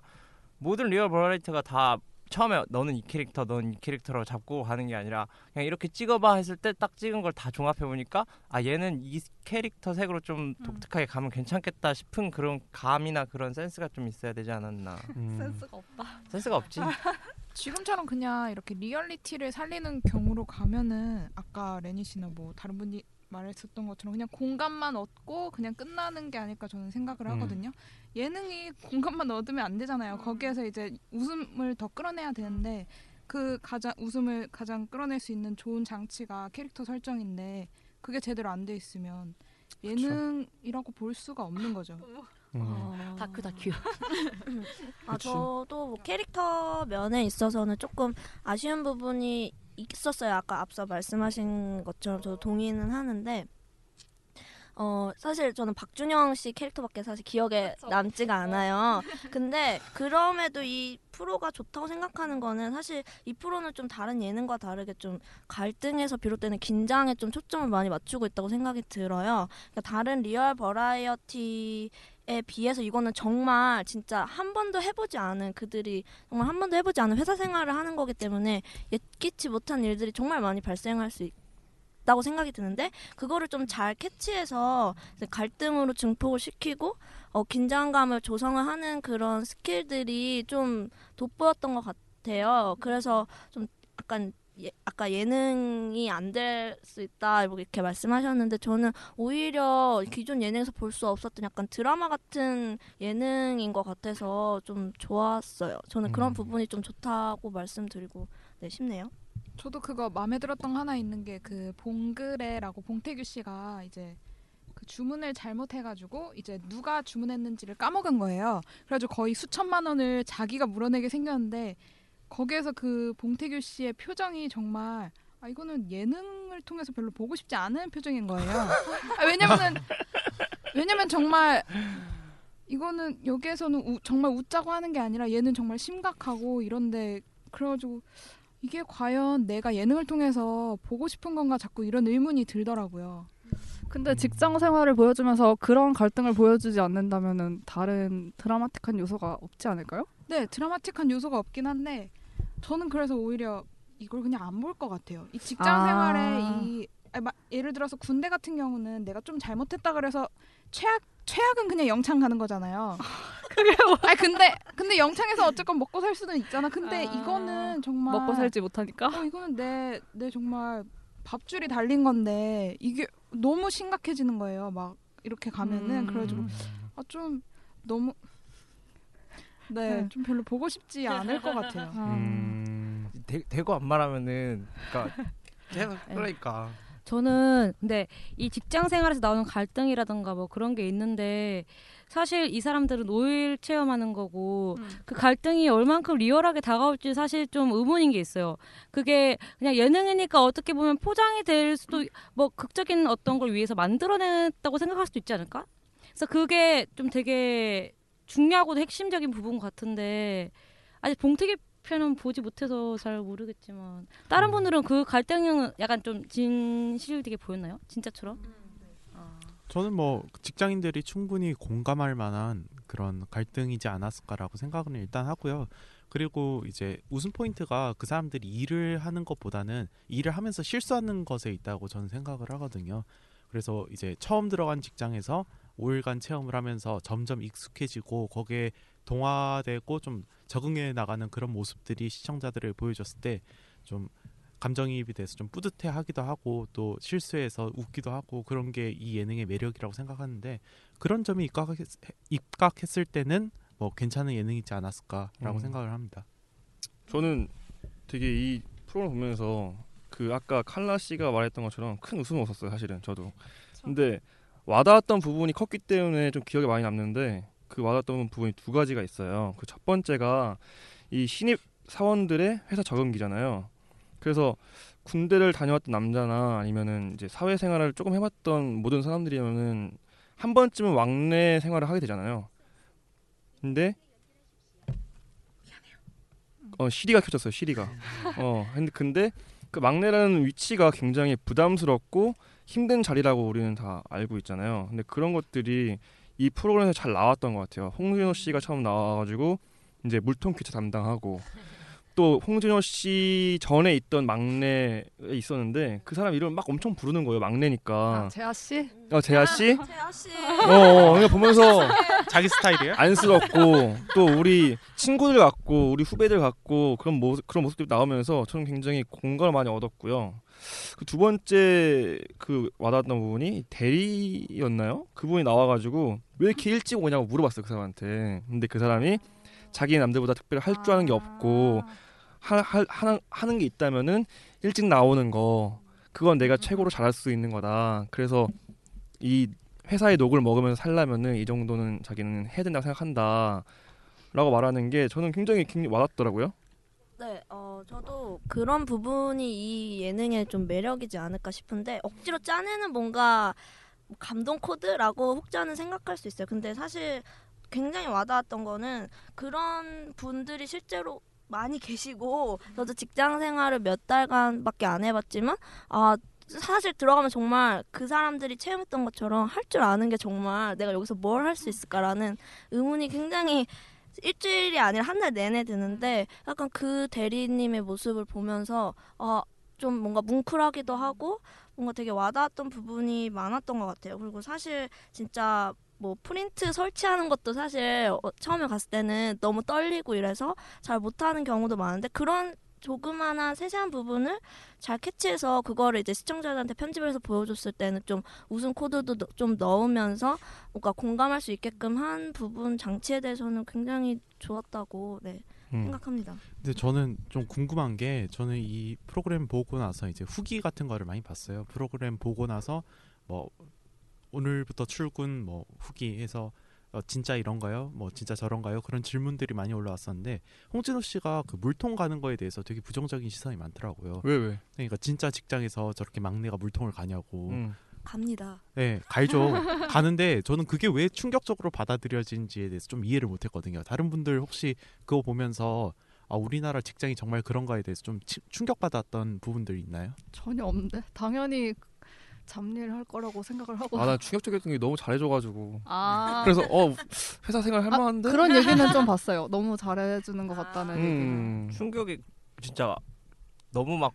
[SPEAKER 5] 모든 리얼 버라이어티가 다 처음에 너는 이 캐릭터, 너는 이 캐릭터로 잡고 가는 게 아니라 그냥 이렇게 찍어봐 했을 때 딱 찍은 걸 다 종합해 보니까 아 얘는 이 캐릭터 색으로 좀 독특하게 가면 괜찮겠다 싶은 그런 감이나 그런 센스가 좀 있어야 되지 않았나.
[SPEAKER 8] 센스가 없다.
[SPEAKER 5] 센스가 없지.
[SPEAKER 8] 지금처럼 그냥 이렇게 리얼리티를 살리는 경우로 가면은 아까 레니 씨나 뭐 다른 분이 말했었던 것처럼 그냥 공감만 얻고 그냥 끝나는 게 아닐까 저는 생각을
[SPEAKER 9] 음.
[SPEAKER 8] 하거든요. 예능이 공감만 얻으면 안 되잖아요. 거기에서 이제 웃음을 더 끌어내야 되는데 그 가장 웃음을 가장 끌어낼 수 있는 좋은 장치가 캐릭터 설정인데 그게 제대로 안 돼 있으면 예능이라고 볼 수가 없는 거죠.
[SPEAKER 2] 음.
[SPEAKER 6] 다큐 다큐.
[SPEAKER 3] 아. 저도 뭐 캐릭터 면에 있어서는 조금 아쉬운 부분이 있었어요. 아까 앞서 말씀하신 것처럼 저도 동의는 하는데 어 사실 저는 박준형 씨 캐릭터밖에 사실 기억에 남지가 않아요. 근데 그럼에도 이 프로가 좋다고 생각하는 거는 사실 이 프로는 좀 다른 예능과 다르게 좀 갈등에서 비롯되는 긴장에 좀 초점을 많이 맞추고 있다고 생각이 들어요. 그러니까 다른 리얼 버라이어티 에 비해서 이거는 정말 진짜 한 번도 해보지 않은 그들이 정말 한 번도 해보지 않은 회사 생활을 하는 거기 때문에 예기치 못한 일들이 정말 많이 발생할 수 있, 있다고 생각이 드는데 그거를 좀 잘 캐치해서 갈등으로 증폭을 시키고 어, 긴장감을 조성을 하는 그런 스킬들이 좀 돋보였던 것 같아요. 그래서 좀 약간 예, 아까 예능이 안 될 수 있다 이렇게 말씀하셨는데 저는 오히려 기존 예능에서 볼 수 없었던 약간 드라마 같은 예능인 것 같아서 좀 좋았어요. 저는 그런 부분이 좀 좋다고 말씀드리고 네, 싶네요.
[SPEAKER 8] 저도 그거 마음에 들었던 거 하나 있는 게 그 봉그레라고 봉태규 씨가 이제 그 주문을 잘못해가지고 이제 누가 주문했는지를 까먹은 거예요. 그래가지고 거의 수천만 원을 자기가 물어내게 생겼는데 거기에서 그 봉태규 씨의 표정이 정말 아 이거는 예능을 통해서 별로 보고 싶지 않은 표정인 거예요. 아, 왜냐면은 왜냐면 정말 이거는 여기에서는 우- 정말 웃자고 하는 게 아니라 얘는 정말 심각하고 이런데 그래가지고 이게 과연 내가 예능을 통해서 보고 싶은 건가 자꾸 이런 의문이 들더라고요.
[SPEAKER 4] 근데 직장 생활을 보여주면서 그런 갈등을 보여주지 않는다면은 다른 드라마틱한 요소가 없지 않을까요?
[SPEAKER 8] 네, 드라마틱한 요소가 없긴 한데 저는 그래서 오히려 이걸 그냥 안 볼 것 같아요. 이 직장
[SPEAKER 4] 아.
[SPEAKER 8] 생활에 이 마- 예를 들어서 군대 같은 경우는 내가 좀 잘못했다 그래서 최악 최악은 그냥 영창 가는 거잖아요. 그게 뭐? 아 근데 근데 영창에서 어쨌건 먹고 살 수는 있잖아. 근데 이거는 정말
[SPEAKER 4] 먹고 살지 못하니까.
[SPEAKER 8] 어, 이거는 내 내 정말 밥줄이 달린 건데 이게 너무 심각해지는 거예요. 막 이렇게 가면은
[SPEAKER 4] 음.
[SPEAKER 8] 그래가지고 아 좀 너무 네,
[SPEAKER 4] 네.
[SPEAKER 8] 좀 별로 보고 싶지 않을 것 같아요.
[SPEAKER 5] 음. 대, 대고 안 말하면은 그러니까 계속
[SPEAKER 6] 네.
[SPEAKER 5] 그러니까
[SPEAKER 6] 저는 근데 이 직장 생활에서 나오는 갈등이라든가 뭐 그런 게 있는데 사실 이 사람들은 5일 체험하는 거고 그 갈등이 얼만큼 리얼하게 다가올지 사실 좀 의문인 게 있어요. 그게 그냥 예능이니까 어떻게 보면 포장이 될 수도 뭐 극적인 어떤 걸 위해서 만들어냈다고 생각할 수도 있지 않을까? 그래서 그게 좀 되게 중요하고도 핵심적인 부분 같은데 아직 봉태기 편은 보지 못해서 잘 모르겠지만 다른 분들은 그 갈등은 약간 좀 진실되게 보였나요? 진짜처럼?
[SPEAKER 7] 저는 뭐 직장인들이 충분히 공감할 만한 그런 갈등이지 않았을까라고 생각은 일단 하고요. 그리고 이제 웃음 포인트가 그 사람들이 일을 하는 것보다는 일을 하면서 실수하는 것에 있다고 저는 생각을 하거든요. 그래서 이제 처음 들어간 직장에서 5일간 체험을 하면서 점점 익숙해지고 거기에 동화되고 좀 적응해 나가는 그런 모습들이 시청자들을 보여줬을 때 좀 감정이입이 돼서 좀 뿌듯해 하기도 하고 또 실수해서 웃기도 하고 그런 게 이 예능의 매력이라고 생각하는데 그런 점이 입각했, 입각했을 때는 뭐 괜찮은 예능이지 않았을까라고
[SPEAKER 2] 음.
[SPEAKER 7] 생각을 합니다.
[SPEAKER 2] 저는 되게 이 프로그램 보면서 그 아까 칼라 씨가 말했던 것처럼 큰 웃음을 웃었어요 사실은 저도 근데 와닿았던 부분이 컸기 때문에 좀 기억에 많이 남는데 그 와닿았던 부분이 두 가지가 있어요 그 첫 번째가 이 신입 사원들의 회사 적응기잖아요 그래서 군대를 다녀왔던 남자나 아니면은 이제 사회생활을 조금 해봤던 모든 사람들이면은 한 번쯤은 왕래 생활을 하게 되잖아요. 근데 어 시리가 켜졌어요 시리가. 어 근데 근데 그 막내라는 위치가 굉장히 부담스럽고 힘든 자리라고 우리는 다 알고 있잖아요. 근데 그런 것들이 이 프로그램에서 잘 나왔던 것 같아요. 홍진호 씨가 처음 나와가지고 이제 물통 교체 담당하고 또 홍진호 씨 전에 있던 막내 있었는데 그 사람 이름 막 엄청 부르는 거예요 막내니까
[SPEAKER 4] 아, 재하 씨?
[SPEAKER 2] 어 재하 씨
[SPEAKER 3] 재하 씨.
[SPEAKER 2] 어, 어 그냥 보면서
[SPEAKER 7] 자기 스타일이에요?
[SPEAKER 2] 안쓰럽고 또 우리 친구들 같고 우리 후배들 같고 그런 모습 그런 모습들이 나오면서 저는 굉장히 공감을 많이 얻었고요. 그 두 번째 그 와닿았던 부분이 대리였나요? 그분이 나와가지고 왜 이렇게 일찍 오냐고 물어봤어요 그 사람한테. 근데 그 사람이 자기 남들보다 특별히 할 줄 아는 게 없고 하, 하, 하는 하는 게 있다면은 일찍 나오는 거 그건 내가 최고로 잘할 수 있는 거다. 그래서 이 회사의 녹을 먹으면서 살려면은 이 정도는 자기는 해야 된다고 생각한다. 라고 말하는 게 저는 굉장히 와닿더라고요.
[SPEAKER 3] 네, 어, 저도 그런 부분이 이 예능의 좀 매력이지 않을까 싶은데 억지로 짜내는 뭔가 뭐 감동 코드라고 혹자는 생각할 수 있어요. 근데 사실 굉장히 와닿았던 거는 그런 분들이 실제로 많이 계시고 저도 직장 생활을 몇 달간밖에 안 해봤지만 아 사실 들어가면 정말 그 사람들이 체험했던 것처럼 할 줄 아는 게 정말 내가 여기서 뭘 할 수 있을까라는 의문이 굉장히 일주일이 아니라 한 달 내내 드는데 약간 그 대리님의 모습을 보면서 아좀 뭔가 뭉클하기도 하고 뭔가 되게 와닿았던 부분이 많았던 것 같아요. 그리고 사실 진짜 뭐 프린트 설치하는 것도 사실 어, 처음에 갔을 때는 너무 떨리고 이래서 잘 못하는 경우도 많은데 그런 조그마한 세세한 부분을 잘 캐치해서 그거를 이제 시청자들한테 편집을 해서 보여줬을 때는 좀 웃음 코드도 넣- 좀 넣으면서 뭔가 공감할 수 있게끔 한 부분 장치에 대해서는 굉장히 좋았다고 네,
[SPEAKER 7] 음.
[SPEAKER 3] 생각합니다.
[SPEAKER 7] 근데 저는 좀 궁금한 게 저는 이 프로그램 보고 나서 이제 후기 같은 거를 많이 봤어요. 프로그램 보고 나서 뭐 오늘부터 출근 뭐 후기에서 어, 진짜 이런가요? 뭐 진짜 저런가요? 그런 질문들이 많이 올라왔었는데 홍진호 씨가 그 물통 가는 거에 대해서 되게 부정적인 시선이 많더라고요.
[SPEAKER 2] 왜, 왜?
[SPEAKER 7] 그러니까 진짜 직장에서 저렇게 막내가 물통을 가냐고.
[SPEAKER 2] 음.
[SPEAKER 3] 갑니다.
[SPEAKER 7] 네, 갈죠. 가는데 저는 그게 왜 충격적으로 받아들여진지에 대해서 좀 이해를 못했거든요. 다른 분들 혹시 그거 보면서 아, 우리나라 직장이 정말 그런가에 대해서 좀 치- 충격받았던 부분들이 있나요?
[SPEAKER 4] 전혀 없는데 당연히 잡일 할 거라고 생각을 하고
[SPEAKER 2] 아, 난 충격적이었던 게 너무 잘해줘가지고.
[SPEAKER 4] 아.
[SPEAKER 2] 그래서 어 회사 생활 할만한데?
[SPEAKER 4] 그런 얘기는 좀 봤어요. 너무 잘해주는 것 같다는
[SPEAKER 2] 음.
[SPEAKER 4] 얘기는.
[SPEAKER 5] 충격이 진짜 너무 막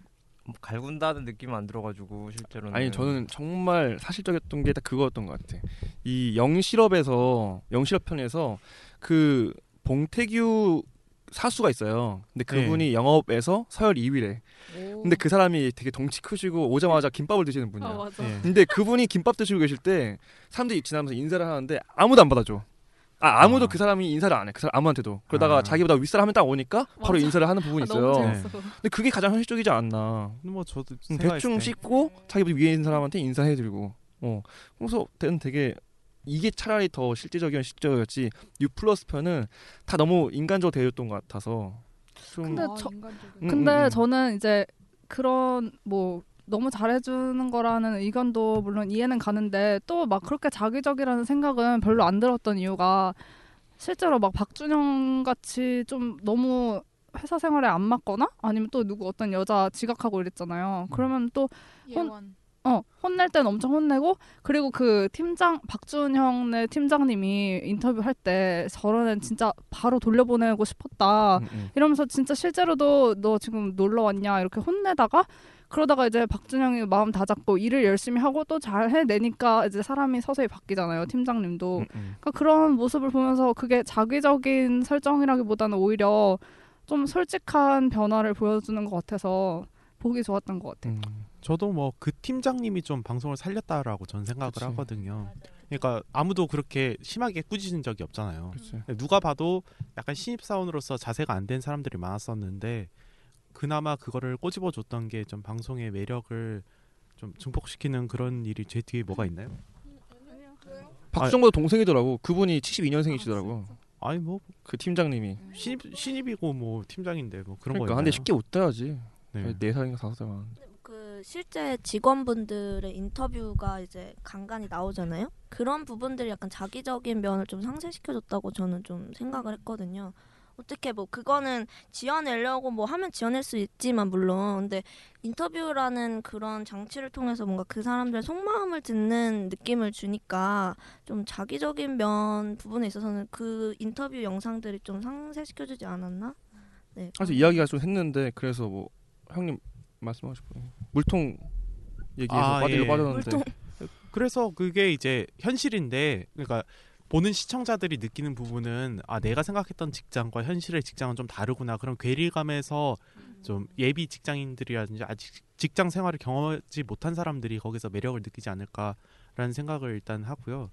[SPEAKER 5] 갈군다는 느낌 안 들어가지고 실제로는
[SPEAKER 2] 아니 저는 정말 사실적이었던 게 딱 그거였던 것 같아. 이 영실업에서 영실업 편에서 그 봉태규 사수가 있어요. 근데 그분이
[SPEAKER 7] 네.
[SPEAKER 2] 영업에서 서열 2위래.
[SPEAKER 4] 오.
[SPEAKER 2] 근데 그 사람이 되게 덩치 크시고 오자마자 김밥을 드시는 분이야.
[SPEAKER 4] 아, 맞아.
[SPEAKER 7] 네.
[SPEAKER 2] 근데 그분이 김밥 드시고 계실 때 사람들이 지나면서 인사를 하는데 아무도 안 받아줘. 아 아무도
[SPEAKER 7] 아.
[SPEAKER 2] 그 사람이 인사를 안 해. 그 사람 아무한테도. 그러다가
[SPEAKER 7] 아.
[SPEAKER 2] 자기보다 윗사람 한명딱 오니까 바로
[SPEAKER 4] 맞아.
[SPEAKER 2] 인사를 하는 부분이
[SPEAKER 4] 아,
[SPEAKER 2] 있어요.
[SPEAKER 4] 재밌어.
[SPEAKER 2] 근데 그게 가장 현실적이지 않나.
[SPEAKER 7] 뭐 저도
[SPEAKER 2] 음, 대충
[SPEAKER 7] 때
[SPEAKER 2] 씻고 자기보다 위에 있는 사람한테 인사해드리고 어 그래서 되는 되게 이게 차라리 더 실제적이면 실제적이었지 U 플러스 편은 다 너무 인간적으로 되었던 것 같아서 좀
[SPEAKER 4] 근데
[SPEAKER 8] 아,
[SPEAKER 4] 저-.
[SPEAKER 2] 음,
[SPEAKER 4] 근데
[SPEAKER 2] 음, 음.
[SPEAKER 4] 저는 이제 그런 뭐 너무 잘해주는 거라는 의견도 물론 이해는 가는데 또 막 그렇게 자기적이라는 생각은 별로 안 들었던 이유가 실제로 막 박준영 같이 좀 너무 회사 생활에 안 맞거나 아니면 또 누구 어떤 여자 지각하고 이랬잖아요. 그러면 또 혼,
[SPEAKER 8] 예원.
[SPEAKER 4] 어 혼낼 땐 엄청 혼내고 그리고 그 팀장 박준 형네 팀장님이 인터뷰 할 때 저런 진짜 바로 돌려보내고 싶었다
[SPEAKER 2] 음, 음.
[SPEAKER 4] 이러면서 진짜 실제로도 너 지금 놀러 왔냐 이렇게 혼내다가 그러다가 이제 박준영이 마음 다잡고 일을 열심히 하고 또 잘 해내니까 이제 사람이 서서히 바뀌잖아요 팀장님도
[SPEAKER 2] 음, 음.
[SPEAKER 4] 그러니까 그런 모습을 보면서 그게 자기적인 설정이라기보다는 오히려 좀 솔직한 변화를 보여주는 것 같아서 보기 좋았던 것 같아요.
[SPEAKER 2] 음.
[SPEAKER 7] 저도 뭐 그 팀장님이 좀 방송을 살렸다라고 전 생각을
[SPEAKER 2] 그치.
[SPEAKER 7] 하거든요. 그러니까 아무도 그렇게 심하게 꾸짖은 적이 없잖아요.
[SPEAKER 2] 그치.
[SPEAKER 7] 누가 봐도 약간 신입 사원으로서 자세가 안 된 사람들이 많았었는데 그나마 그거를 꼬집어 줬던 게 좀 방송의 매력을 좀 증폭시키는 그런 일이 제 뒤에 뭐가 있나요?
[SPEAKER 2] 박수정보다 동생이더라고. 그분이 72년생이시더라고.
[SPEAKER 7] 아니 뭐
[SPEAKER 2] 그 팀장님이.
[SPEAKER 7] 신입 신입이고 뭐 팀장인데 뭐 그런
[SPEAKER 2] 그러니까
[SPEAKER 7] 거
[SPEAKER 2] 근데
[SPEAKER 7] 있나요?
[SPEAKER 2] 쉽게 못 따야지.
[SPEAKER 7] 네.
[SPEAKER 2] 네 살인가 다섯 살 많은.
[SPEAKER 3] 그 실제 직원분들의 인터뷰가 이제 간간히 나오잖아요. 그런 부분들이 약간 자기적인 면을 좀 상쇄시켜줬다고 저는 좀 생각을 했거든요. 어떻게 뭐 그거는 지어내려고 뭐 하면 지어낼 수 있지만 물론 근데 인터뷰라는 그런 장치를 통해서 뭔가 그 사람들의 속마음을 듣는 느낌을 주니까 좀 자기적인 면 부분에 있어서는 그 인터뷰 영상들이 좀 상쇄시켜주지 않았나? 네.
[SPEAKER 2] 사실 이야기가 좀 했는데 그래서 뭐 형님 말씀하고 싶어요. 물통 얘기해서
[SPEAKER 7] 아,
[SPEAKER 2] 빠지려
[SPEAKER 7] 예.
[SPEAKER 2] 빠졌는데.
[SPEAKER 3] 물통.
[SPEAKER 7] 그래서 그게 이제 현실인데 그러니까 보는 시청자들이 느끼는 부분은 아 내가 생각했던 직장과 현실의 직장은 좀 다르구나 그런 괴리감에서 좀 예비 직장인들이라든지 아직 직장 생활을 경험하지 못한 사람들이 거기서 매력을 느끼지 않을까라는 생각을 일단 하고요.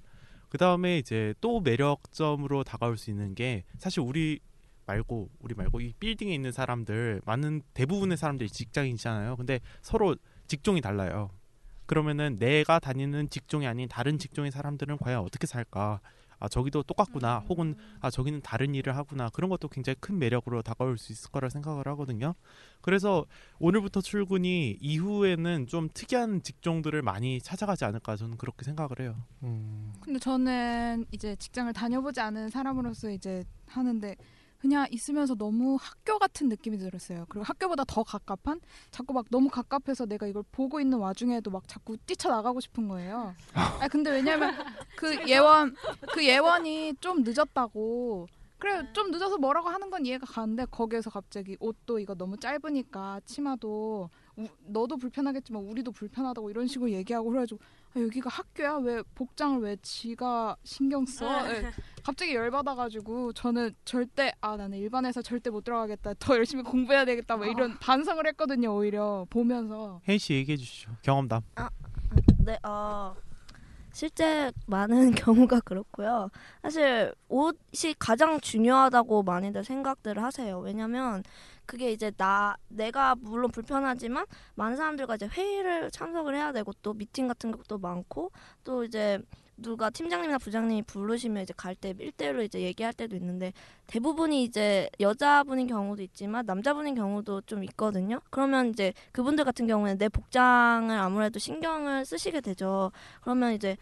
[SPEAKER 7] 그 다음에 이제 또 매력점으로 다가올 수 있는 게 사실 우리 말고 우리 말고 이 빌딩에 있는 사람들 많은 대부분의 사람들이 직장인이잖아요. 근데 서로 직종이 달라요. 그러면은 내가 다니는 직종이 아닌 다른 직종의 사람들은 과연 어떻게 살까? 아 저기도 똑같구나. 혹은 아 저기는 다른 일을 하구나. 그런 것도 굉장히 큰 매력으로 다가올 수 있을 거라 생각을 하거든요. 그래서 오늘부터 출근이 이후에는 좀 특이한 직종들을 많이 찾아가지 않을까 저는 그렇게 생각을 해요.
[SPEAKER 2] 음.
[SPEAKER 8] 근데 저는 이제 직장을 다녀보지 않은 사람으로서 이제 하는데 그냥 있으면서 너무 학교 같은 느낌이 들었어요. 그리고 학교보다 더 갑갑한 자꾸 막 너무 갑갑해서 내가 이걸 보고 있는 와중에도 막 자꾸 뛰쳐나가고 싶은 거예요. 아 근데 왜냐면 그 예원 그 예원이 좀 늦었다고 그래 좀 늦어서 뭐라고 하는 건 이해가 가는데 거기에서 갑자기 옷도 이거 너무 짧으니까 치마도 우- 너도 불편하겠지만 우리도 불편하다고 이런 식으로 얘기하고 그래가지고 아, 여기가 학교야 왜 복장을 왜 지가 신경 써? 예. 갑자기 열받아가지고 저는 절대 아 나는 일반에서 절대 못 들어가겠다 더 열심히 공부해야 되겠다 뭐 이런 반성을 했거든요 오히려 보면서
[SPEAKER 7] 혜인 씨 얘기해 주시죠. 경험담.
[SPEAKER 3] 네, 어, 실제 많은 경우가 그렇고요. 사실 옷이 가장 중요하다고 많이들 생각들을 하세요. 왜냐면 그게 이제 나 내가 물론 불편하지만 많은 사람들과 이제 회의를 참석을 해야 되고 또 미팅 같은 것도 많고 또 이제 누가 팀장님이나 부장님이 부르시면 이제 갈때 1대1로 이제 얘기할 때도 있는데 대부분이 이제 여자분인 경우도 있지만 남자분인 경우도 좀 있거든요. 그러면 이제 그분들 같은 경우에는 내 복장을 아무래도 신경을 쓰시게 되죠. 그러면 이제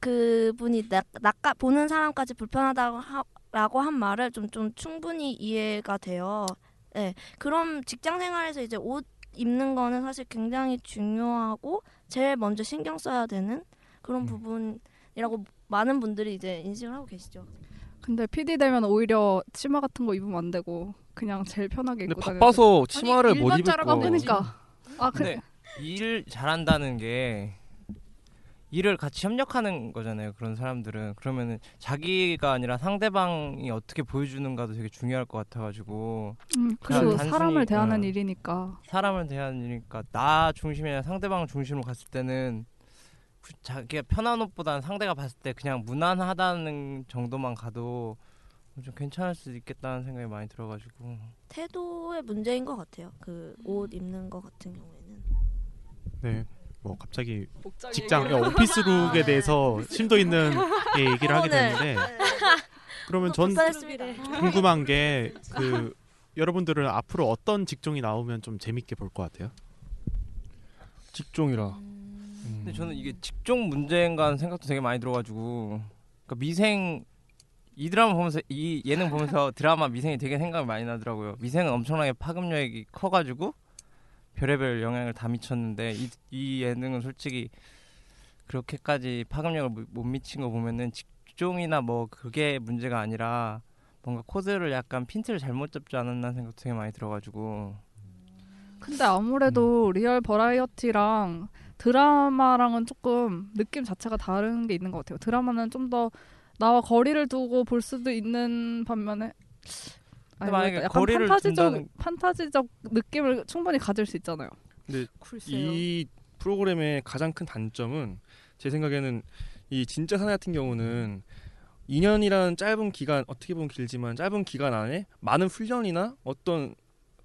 [SPEAKER 3] 그분이 나, 낚아 보는 사람까지 불편하다고 하, 라고 한 말을 좀 좀 충분히 이해가 돼요. 네. 그럼 직장 생활에서 이제 옷 입는 거는 사실 굉장히 중요하고 제일 먼저 신경 써야 되는 그런 부분이라고 많은 분들이 이제 인식을 하고 계시죠.
[SPEAKER 4] 근데 PD 되면 오히려 치마 같은 거 입으면 안 되고 그냥 제일 편하게 입고 다녀야
[SPEAKER 2] 바빠서. 치마를 못 입을 거.
[SPEAKER 4] 그러니까. 아, 그,
[SPEAKER 5] 근데 일 잘한다는 게 일을 같이 협력하는 거잖아요. 그런 사람들은 그러면은 자기가 아니라 상대방이 어떻게 보여주는가도 되게 중요할 것 같아가지고
[SPEAKER 4] 음, 그리고
[SPEAKER 5] 단순히,
[SPEAKER 4] 사람을 대하는
[SPEAKER 5] 어,
[SPEAKER 4] 일이니까.
[SPEAKER 5] 사람을 대하는 일이니까 나 중심이 아니라 상대방 중심으로 갔을 때는 구- 자기가 편한 옷보다는 상대가 봤을 때 그냥 무난하다는 정도만 가도 좀 괜찮을 수도 있겠다는 생각이 많이 들어가지고
[SPEAKER 3] 태도의 문제인 것 같아요. 그 옷 입는 거 같은 경우에는.
[SPEAKER 7] 네. 뭐 갑자기 직장
[SPEAKER 3] 얘기를.
[SPEAKER 7] 오피스룩에 대해서 심도 있는 예, 얘기를 하게
[SPEAKER 3] 어, 네.
[SPEAKER 7] 되는데 그러면 전
[SPEAKER 3] 불편했습니다.
[SPEAKER 7] 궁금한 게 그 여러분들은 앞으로 어떤 직종이 나오면 좀 재밌게 볼 것 같아요?
[SPEAKER 2] 직종이라.
[SPEAKER 5] 근데 저는 이게 직종 문제인가 하는 생각도 되게 많이 들어가지고 그러니까 미생 이 드라마 보면서 이 예능 보면서 드라마 미생이 되게 생각이 많이 나더라고요. 미생은 엄청나게 파급력이 커가지고 별의별 영향을 다 미쳤는데 이, 이 예능은 솔직히 그렇게까지 파급력을 못- 못 미친 거 보면은 직종이나 뭐 그게 문제가 아니라 뭔가 코드를 약간 핀트를 잘못 잡지 않았나 생각도 되게 많이 들어가지고
[SPEAKER 4] 근데 아무래도 리얼 버라이어티랑 드라마랑은 조금 느낌 자체가 다른 게 있는 것 같아요. 드라마는 좀 더 나와 거리를 두고 볼 수도 있는 반면에 아니,
[SPEAKER 5] 만약에
[SPEAKER 4] 약간
[SPEAKER 5] 거리를
[SPEAKER 4] 판타지적
[SPEAKER 5] 둔다는-
[SPEAKER 4] 판타지적 느낌을 충분히 가질 수 있잖아요.
[SPEAKER 2] 근데
[SPEAKER 4] 글쎄요.
[SPEAKER 2] 이 프로그램의 가장 큰 단점은 제 생각에는 이 진짜 사나이 같은 경우는 2년이라는 짧은 기간 어떻게 보면 길지만 짧은 기간 안에 많은 훈련이나 어떤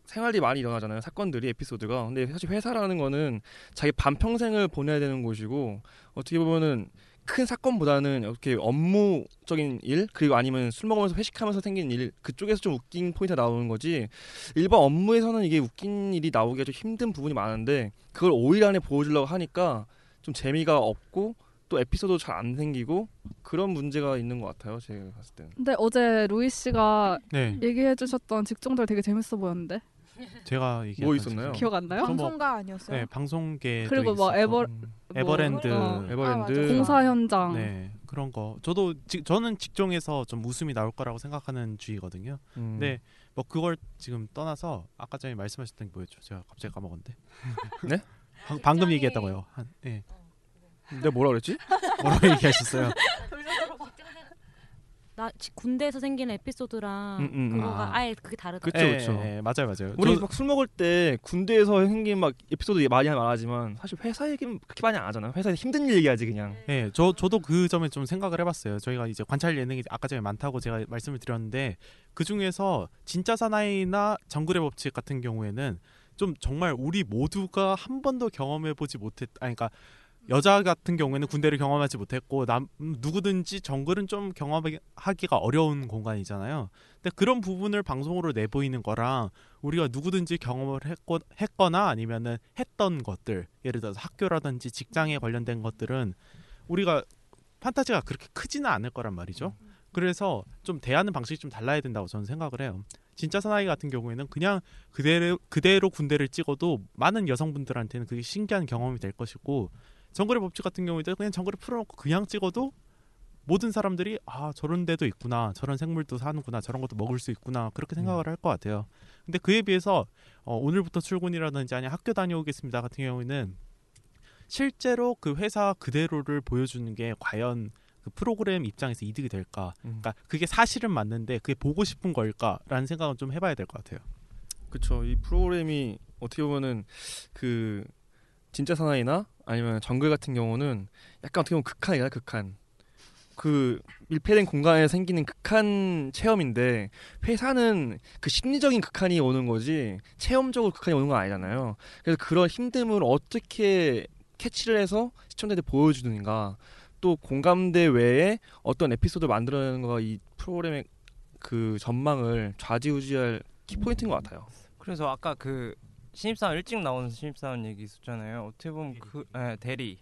[SPEAKER 2] 생활이 많이 일어나잖아요 사건들이 에피소드가 근데 사실 회사라는 거는 자기 반평생을 보내야 되는 곳이고 어떻게 보면은 큰 사건보다는 이렇게 업무적인 일 그리고 아니면 술 먹으면서 회식하면서 생긴 일 그쪽에서 좀 웃긴 포인트가 나오는 거지 일반 업무에서는 이게 웃긴 일이 나오기가 좀 힘든 부분이 많은데 그걸 5일 안에 보여주려고 하니까 좀 재미가 없고 또 에피소드 잘 안 생기고 그런 문제가 있는 것 같아요 제가 봤을 때는
[SPEAKER 4] 근데 어제 루이 씨가
[SPEAKER 7] 네.
[SPEAKER 4] 얘기해 주셨던 직종들 되게 재밌어 보였는데.
[SPEAKER 7] 제가 얘기했던
[SPEAKER 2] 뭐 있었나요?
[SPEAKER 4] 기억 안 나요?
[SPEAKER 7] 저 뭐-
[SPEAKER 8] 방송가 아니었어요?
[SPEAKER 7] 네, 방송계
[SPEAKER 4] 그리고 뭐 에버
[SPEAKER 7] 에버랜드,
[SPEAKER 4] 뭐,
[SPEAKER 2] 에버랜드.
[SPEAKER 4] 공사 현장.
[SPEAKER 7] 네 그런 거 저도 지, 저는 직종에서 좀 웃음이 나올 거라고 생각하는 주의거든요.
[SPEAKER 2] 음.
[SPEAKER 7] 근데 뭐 그걸 지금 떠나서 아까 전에 말씀하셨던 게 뭐였죠? 제가 갑자기 까먹었는데.
[SPEAKER 2] 네?
[SPEAKER 7] 방, 방금 얘기했다고요. 한 예.
[SPEAKER 2] 내가 뭐라 그랬지?
[SPEAKER 7] 뭐라고 얘기하셨어요?
[SPEAKER 6] 나 지- 군대에서 생기는 에피소드랑
[SPEAKER 2] 음, 음, 음.
[SPEAKER 6] 그거가
[SPEAKER 7] 아.
[SPEAKER 6] 아. 예 그게 다르다.
[SPEAKER 2] 그쵸
[SPEAKER 7] 예,
[SPEAKER 2] 그쵸
[SPEAKER 7] 예, 예, 맞아요 맞아요.
[SPEAKER 2] 우리
[SPEAKER 7] 저-
[SPEAKER 2] 막술 먹을 때 군대에서 생긴 막 에피소드 많이 말하지만 사실 회사 얘기는 그렇게 많이 안 하잖아요 회사에서 힘든 일 얘기하지 그냥
[SPEAKER 7] 예, 저 저도 그 점에 좀 생각을 해봤어요. 저희가 이제 관찰 예능이 아까 전에 많다고 제가 말씀을 드렸는데 그 중에서 진짜 사나이나 정글의 법칙 같은 경우에는 좀 정말 우리 모두가 한 번도 경험해보지 못했, 아니 그러니까 여자 같은 경우에는 군대를 경험하지 못했고 남 음, 누구든지 정글은 좀 경험하기가 어려운 공간이잖아요. 근데 그런 부분을 방송으로 내보이는 거랑 우리가 누구든지 경험을 했고, 했거나 아니면은 했던 것들 예를 들어서 학교라든지 직장에 관련된 것들은 우리가 판타지가 그렇게 크지는 않을 거란 말이죠. 그래서 좀 대하는 방식이 좀 달라야 된다고 저는 생각을 해요. 진짜 사나이 같은 경우에는 그냥 그대로 그대로 군대를 찍어도 많은 여성분들한테는 그게 신기한 경험이 될 것이고 정글의 법칙 같은 경우에도 그냥 정글을 풀어놓고 그냥 찍어도 모든 사람들이 아 저런 데도 있구나 저런 생물도 사는구나 저런 것도 먹을 수 있구나 그렇게 생각을 할 것 같아요. 근데 그에 비해서 어, 오늘부터 출근이라든지 아니 학교 다녀오겠습니다 같은 경우에는 실제로 그 회사 그대로를 보여주는 게 과연 그 프로그램 입장에서 이득이 될까? 그러니까 그게 사실은 맞는데 그게 보고 싶은 걸까라는 생각은 좀 해봐야 될 것 같아요.
[SPEAKER 2] 그렇죠. 이 프로그램이 어떻게 보면은 그 진짜 사나이나 아니면 정글 같은 경우는 약간 어떻게 보면 극한이야 극한. 그 밀폐된 공간에 생기는 극한 체험인데 회사는 그 심리적인 극한이 오는 거지 체험적으로 극한이 오는 건 아니잖아요. 그래서 그런 힘듦을 어떻게 캐치를 해서 시청자들 보여주는가 또 공감대 외에 어떤 에피소드를 만들어내는 거가 이 프로그램의 그 전망을 좌지우지할 키포인트인 것 같아요.
[SPEAKER 5] 그래서 아까 그 신입사원 일찍 나오는 신입사원 얘기 있었잖아요. 어떻게 보면 그 예, 대리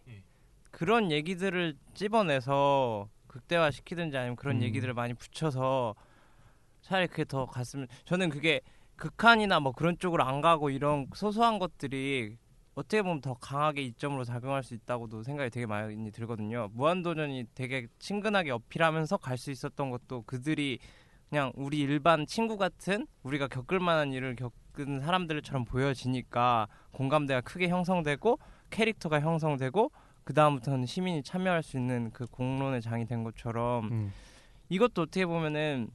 [SPEAKER 5] 그런 얘기들을 찝어내서 극대화 시키든지 아니면 그런
[SPEAKER 2] 음.
[SPEAKER 5] 얘기들을 많이 붙여서 차라리 그게 더 갔으면 저는 그게 극한이나 뭐 그런 쪽으로 안 가고 이런 소소한 것들이 어떻게 보면 더 강하게 이점으로 작용할 수 있다고도 생각이 되게 많이 들거든요. 무한도전이 되게 친근하게 어필하면서 갈 수 있었던 것도 그들이 그냥 우리 일반 친구 같은 우리가 겪을 만한 일을 겪은 사람들처럼 보여지니까 공감대가 크게 형성되고 캐릭터가 형성되고 그 다음부터는 시민이 참여할 수 있는 그 공론의 장이 된 것처럼
[SPEAKER 2] 음.
[SPEAKER 5] 이것도 어떻게 보면은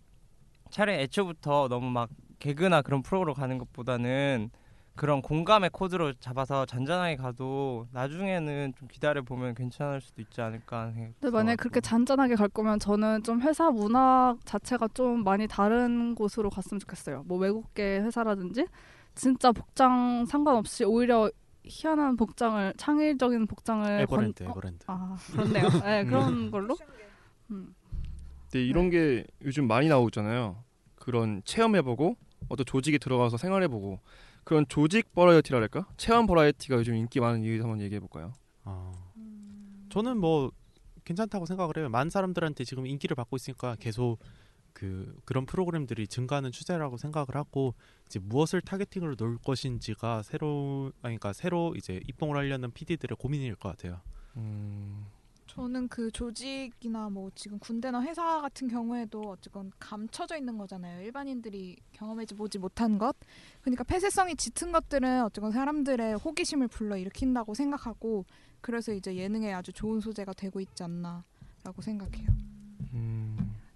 [SPEAKER 5] 차라리 애초부터 너무 막 개그나 그런 프로로 가는 것보다는 그런 공감의 코드로 잡아서 잔잔하게 가도 나중에는 좀 기다려 보면 괜찮을 수도 있지 않을까 하는 생각.
[SPEAKER 4] 근데 만약에 그렇게 잔잔하게 갈 거면 저는 좀 회사 문화 자체가 좀 많이 다른 곳으로 갔으면 좋겠어요. 뭐 외국계 회사라든지 진짜 복장 상관없이 오히려 희한한 복장을 창의적인 복장을
[SPEAKER 7] 에버랜드,
[SPEAKER 4] 건- 어,
[SPEAKER 7] 에버랜드.
[SPEAKER 4] 아 그렇네요. 네, 그런 걸로. 음.
[SPEAKER 2] 근데 이런 게 요즘 많이 나오잖아요. 그런 체험해보고 어떤 조직에 들어가서 생활해보고 그런 조직 버라이어티라 할까? 체험 버라이어티가 요즘 인기 많은 이유 한번 얘기해 볼까요?
[SPEAKER 7] 아, 저는 뭐 괜찮다고 생각을 해요. 많은 사람들한테 지금 인기를 받고 있으니까 계속 그 그런 프로그램들이 증가하는 추세라고 생각을 하고 이제 무엇을 타겟팅으로 놓을 것인지가 새로 아니, 그러니까 새로 이제 입봉을 하려는 PD들의 고민일 것 같아요.
[SPEAKER 2] 음,
[SPEAKER 8] 저는 그 조직이나 뭐 지금 군대나 회사 같은 경우에도 어쨌건 감춰져 있는 거잖아요. 일반인들이 경험해 보지 못한 것. 그러니까 폐쇄성이 짙은 것들은 어쨌건 사람들의 호기심을 불러 일으킨다고 생각하고 그래서 이제 예능에 아주 좋은 소재가 되고 있지 않나라고 생각해요.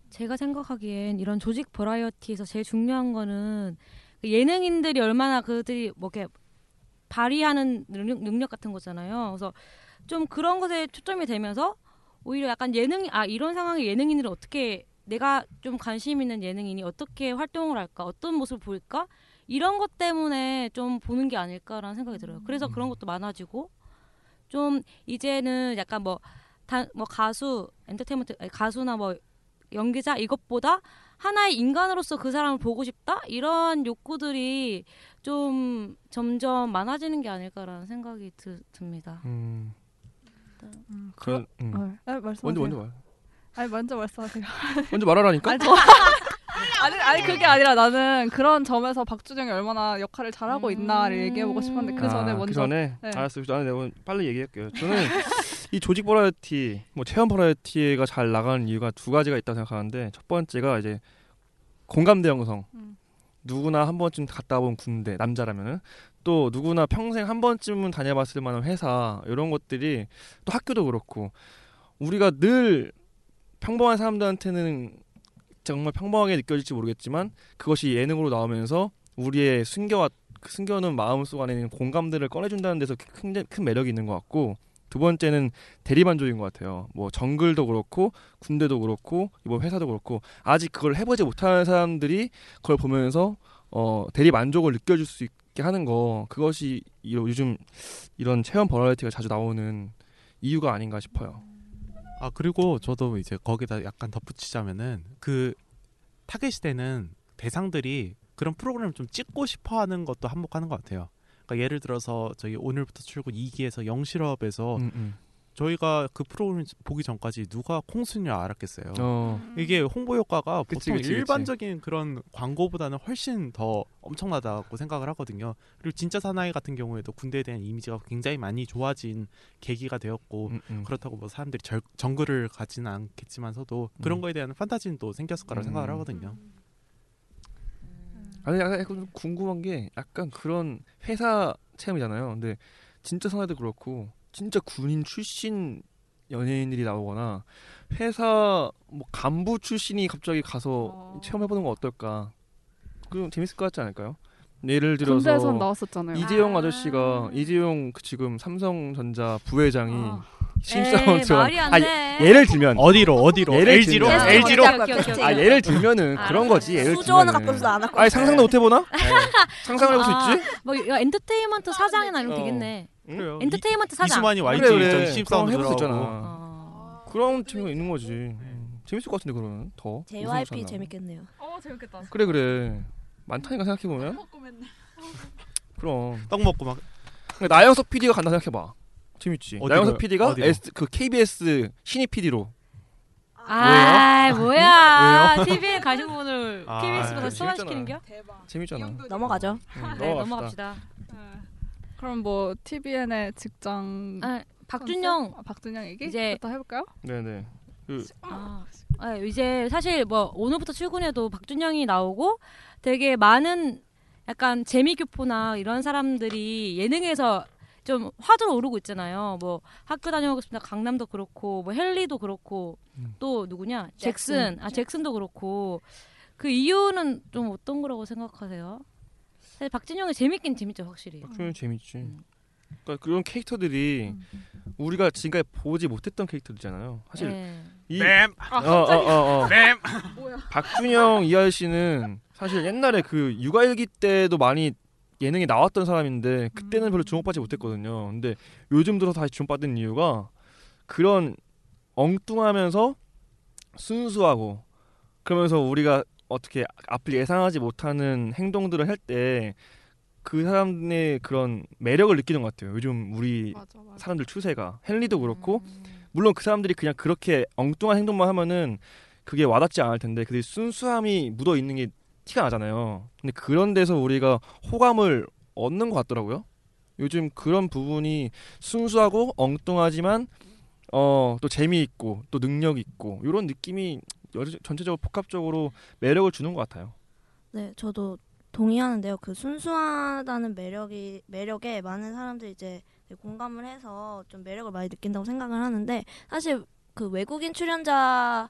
[SPEAKER 6] 제가 생각하기엔 이런 조직 버라이어티에서 제일 중요한 거는 그 예능인들이 얼마나 그들이 뭐 이렇게 발휘하는 능력, 능력 같은 거잖아요. 그래서 좀 그런 것에 초점이 되면서 오히려 약간 예능 아 이런 상황에 예능인들은 어떻게 내가 좀 관심 있는 예능인이 어떻게 활동을 할까 어떤 모습을 보일까 이런 것 때문에 좀 보는 게 아닐까라는 생각이 들어요. 그래서 그런 것도 많아지고 좀 이제는 약간 뭐 단 뭐 가수 엔터테인먼트 아니, 가수나 뭐 연기자 이것보다 하나의 인간으로서 그 사람을 보고 싶다 이런 욕구들이 좀 점점 많아지는 게 아닐까라는 생각이 드, 듭니다.
[SPEAKER 2] 음.
[SPEAKER 4] 음,
[SPEAKER 2] 그런 음.
[SPEAKER 4] 어, 네, 말씀하세요.
[SPEAKER 2] 먼저 먼저 말.
[SPEAKER 4] 아니 먼저 말씀하세요.
[SPEAKER 2] 먼저 말하라니까.
[SPEAKER 4] 아니, 저- 아니, 아니 그게 아니라 나는 그런 점에서 박주정이 얼마나 역할을 잘하고 있나를 얘기해보고 싶었는데 그 전에
[SPEAKER 2] 아,
[SPEAKER 4] 먼저
[SPEAKER 2] 그 전에
[SPEAKER 4] 네.
[SPEAKER 2] 알았어요. 나는 내가 빨리 얘기할게요. 저는 이 조직 버라이어티, 뭐 체험 버라이어티가 잘 나가는 이유가 두 가지가 있다고 생각하는데 첫 번째가 이제 공감대 형성.
[SPEAKER 4] 음.
[SPEAKER 2] 누구나 한 번쯤 갔다 온 군대 남자라면은 또 누구나 평생 한 번쯤은 다녀봤을 만한 회사 이런 것들이 또 학교도 그렇고 우리가 늘 평범한 사람들한테는 정말 평범하게 느껴질지 모르겠지만 그것이 예능으로 나오면서 우리의 숨겨왔 그 숨겨놓은 마음속 안에 있는 공감들을 꺼내준다는 데서 큰, 큰 매력이 있는 것 같고 두 번째는 대리만족인 것 같아요. 뭐 정글도 그렇고 군대도 그렇고 이번 회사도 그렇고 아직 그걸 해보지 못하는 사람들이 그걸 보면서 어 대리 만족을 느껴줄 수 있 게 하는 거 그것이 이- 요즘 이런 체험 버라이어티가 자주 나오는 이유가 아닌가 싶어요.
[SPEAKER 7] 아 그리고 저도 이제 거기다 약간 덧붙이자면은 그 타겟시 되는 대상들이 그런 프로그램을 좀 찍고 싶어 하는 것도 한몫하는 것 같아요. 그러니까 예를 들어서 저희 오늘부터 출근 2기에서 영실업에서
[SPEAKER 2] 음, 음.
[SPEAKER 7] 저희가 그 프로그램 보기 전까지 누가 콩순이를 알았겠어요.
[SPEAKER 2] 어.
[SPEAKER 7] 이게 홍보 효과가
[SPEAKER 2] 그치,
[SPEAKER 7] 보통
[SPEAKER 2] 그치, 그치.
[SPEAKER 7] 일반적인 그런 광고보다는 훨씬 더 엄청나다고 생각을 하거든요. 그리고 진짜 사나이 같은 경우에도 군대에 대한 이미지가 굉장히 많이 좋아진 계기가 되었고
[SPEAKER 2] 음,
[SPEAKER 7] 그렇다고 뭐 사람들이 절, 정글을 가지는 않겠지만서도 그런
[SPEAKER 2] 음.
[SPEAKER 7] 거에 대한 판타지는 또 생겼을 거라
[SPEAKER 2] 음.
[SPEAKER 7] 생각을 하거든요.
[SPEAKER 2] 아니 약간 약간 좀 궁금한 게 약간 그런 회사 체험이잖아요. 근데 진짜 사나이도 그렇고 진짜 군인 출신 연예인들이 나오거나 회사 뭐 간부 출신이 갑자기 가서 체험해보는 건 어떨까? 그럼 재밌을 것 같지 않을까요? 예를 들어서
[SPEAKER 4] 군대에선 나왔었잖아요.
[SPEAKER 2] 이재용 아 저씨가 이재용 그 지금 삼성전자 부회장이
[SPEAKER 4] 아.
[SPEAKER 2] 들어간-
[SPEAKER 6] 말이 안
[SPEAKER 2] 아,
[SPEAKER 6] 돼.
[SPEAKER 2] 예를 들면
[SPEAKER 7] 어디로 어디로
[SPEAKER 2] 예를
[SPEAKER 7] LG로
[SPEAKER 2] 들면-
[SPEAKER 7] LG로
[SPEAKER 2] 아. 예를 들면은 그런 거지 예를 들면은.
[SPEAKER 3] 가끔씩 안 하고
[SPEAKER 2] 아니 상상도 못 해보나? 상상을 해볼 수 있지?
[SPEAKER 6] 뭐 이거 엔터테인먼트 사장이나 이러면
[SPEAKER 2] 어.
[SPEAKER 6] 되겠네.
[SPEAKER 7] 그래요.
[SPEAKER 6] 엔터테인먼트 사장.
[SPEAKER 7] 이수만이 YG
[SPEAKER 2] 그래, 그래.
[SPEAKER 7] 저 신입사원
[SPEAKER 2] 그럼 해볼 수
[SPEAKER 7] 들어가고.
[SPEAKER 2] 있잖아.
[SPEAKER 6] 어.
[SPEAKER 2] 그런 재미가 있는 거지. 음, 재밌을 것 같은데 그러면 더.
[SPEAKER 3] JYP 재밌겠네요.
[SPEAKER 4] 어 재밌겠다.
[SPEAKER 2] 그래 그래. 많다니까 생각해 보면. 그럼.
[SPEAKER 7] 떡 먹고 막
[SPEAKER 2] 그러니까 나영석 PD가 간다 생각해봐. 재밌지.
[SPEAKER 7] 어디로요?
[SPEAKER 2] 나영석 PD가? S, 그 KBS 신입 PD로.
[SPEAKER 6] 아, 뭐야?
[SPEAKER 2] 왜요?
[SPEAKER 6] TV에 가신 분을
[SPEAKER 2] 아,
[SPEAKER 6] KBS보다 소환시키는겨?
[SPEAKER 2] 재밌잖아.
[SPEAKER 3] 넘어가죠.
[SPEAKER 2] 응,
[SPEAKER 6] 네,
[SPEAKER 2] 넘어갑시다.
[SPEAKER 6] 넘어갑시다.
[SPEAKER 4] 그럼 뭐 TVN의 직장
[SPEAKER 6] 아, 박준영.
[SPEAKER 4] 아, 박준영 얘기
[SPEAKER 6] 이제-
[SPEAKER 4] 부터 해볼까요?
[SPEAKER 2] 네네. 그
[SPEAKER 6] 아, 아, 이제 사실 뭐 오늘부터 출근해도 박준영이 나오고 되게 많은 약간 재미교포나 이런 사람들이 예능에서 좀 화두로 오르고 있잖아요. 뭐 학교 다녀오겠습니다. 강남도 그렇고 뭐 헨리도 그렇고
[SPEAKER 2] 음.
[SPEAKER 6] 또 누구냐
[SPEAKER 3] 잭슨.
[SPEAKER 6] 잭슨 아 잭슨도 그렇고 그 이유는 좀 어떤 거라고 생각하세요? 사실 박진영이 재밌긴 재밌죠 확실히.
[SPEAKER 2] 박준영 재밌지. 그러니까 그런 캐릭터들이 우리가 지금까지 보지 못했던 캐릭터들이잖아요. 사실
[SPEAKER 6] 네.
[SPEAKER 2] 이
[SPEAKER 7] 램.
[SPEAKER 4] 아,
[SPEAKER 2] 어, 어, 어, 어.
[SPEAKER 7] 램.
[SPEAKER 2] 박준영 이 아저씨는 사실 옛날에 그 육아일기 때도 많이 예능에 나왔던 사람인데 그때는 별로 주목받지 못했거든요. 근데 요즘 들어서 다시 주목받는 이유가 그런 엉뚱하면서 순수하고 그러면서 우리가 어떻게 앞을 예상하지 못하는 행동들을 할 때 그 사람의 그런 매력을 느끼는 것 같아요. 요즘 우리
[SPEAKER 4] 맞아, 맞아.
[SPEAKER 2] 사람들 추세가 헨리도 그렇고 물론 그 사람들이 그냥 그렇게 엉뚱한 행동만 하면은 그게 와닿지 않을 텐데 그 순수함이 묻어 있는 게 티가 나잖아요. 근데 그런 데서 우리가 호감을 얻는 것 같더라고요. 요즘 그런 부분이 순수하고 엉뚱하지만 어 또 재미있고 또 능력 있고 이런 느낌이 전체적으로 복합적으로 매력을 주는 것 같아요.
[SPEAKER 3] 네, 저도 동의하는데요. 그 순수하다는 매력이 매력에 많은 사람들이 이제 공감을 해서 좀 매력을 많이 느낀다고 생각을 하는데 사실 그 외국인 출연자들의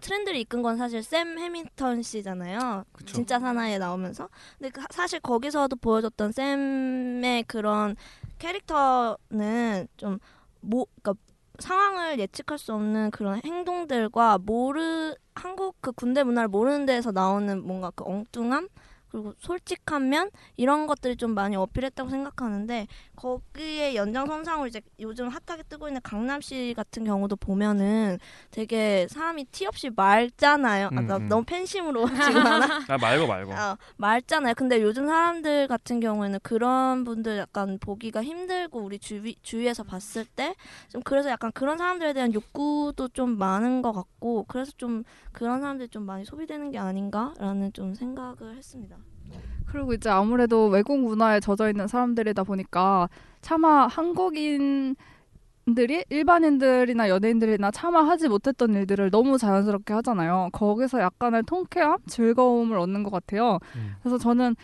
[SPEAKER 3] 트렌드를 이끈 건 사실 샘 해밍턴 씨잖아요.
[SPEAKER 2] 그쵸.
[SPEAKER 3] 진짜 사나이에 나오면서. 근데 그 사실 거기서도 보여줬던 샘의 그런 캐릭터는 좀 뭐, 그러니까 상황을 예측할 수 없는 그런 행동들과 모르 한국 그 군대 문화를 모르는 데에서 나오는 뭔가 그 엉뚱함 그리고 솔직한 면 이런 것들이 좀 많이 어필했다고 생각하는데 거기에 연장선상으로 이제 요즘 핫하게 뜨고 있는 강남시 같은 경우도 보면은 되게 사람이 티 없이 맑잖아요. 아, 나
[SPEAKER 2] 음, 음.
[SPEAKER 3] 너무 팬심으로 지금 하나?
[SPEAKER 2] 아 말고 말고.
[SPEAKER 3] 어, 맑잖아요. 근데 요즘 사람들 같은 경우에는 그런 분들 약간 보기가 힘들고 우리 주위, 주위에서 봤을 때 좀 그래서 약간 그런 사람들에 대한 욕구도 좀 많은 것 같고 그래서 좀 그런 사람들이 좀 많이 소비되는 게 아닌가라는 좀 생각을 했습니다.
[SPEAKER 4] 그리고 이제 아무래도 외국 문화에 젖어 있는 사람들이다 보니까 차마 한국인 들이 일반인들이나 연예인들이나 차마 하지 못했던 일들을 너무 자연스럽게 하잖아요. 거기서 약간의 통쾌함, 즐거움을 얻는 것 같아요.
[SPEAKER 2] 음.
[SPEAKER 4] 그래서 저는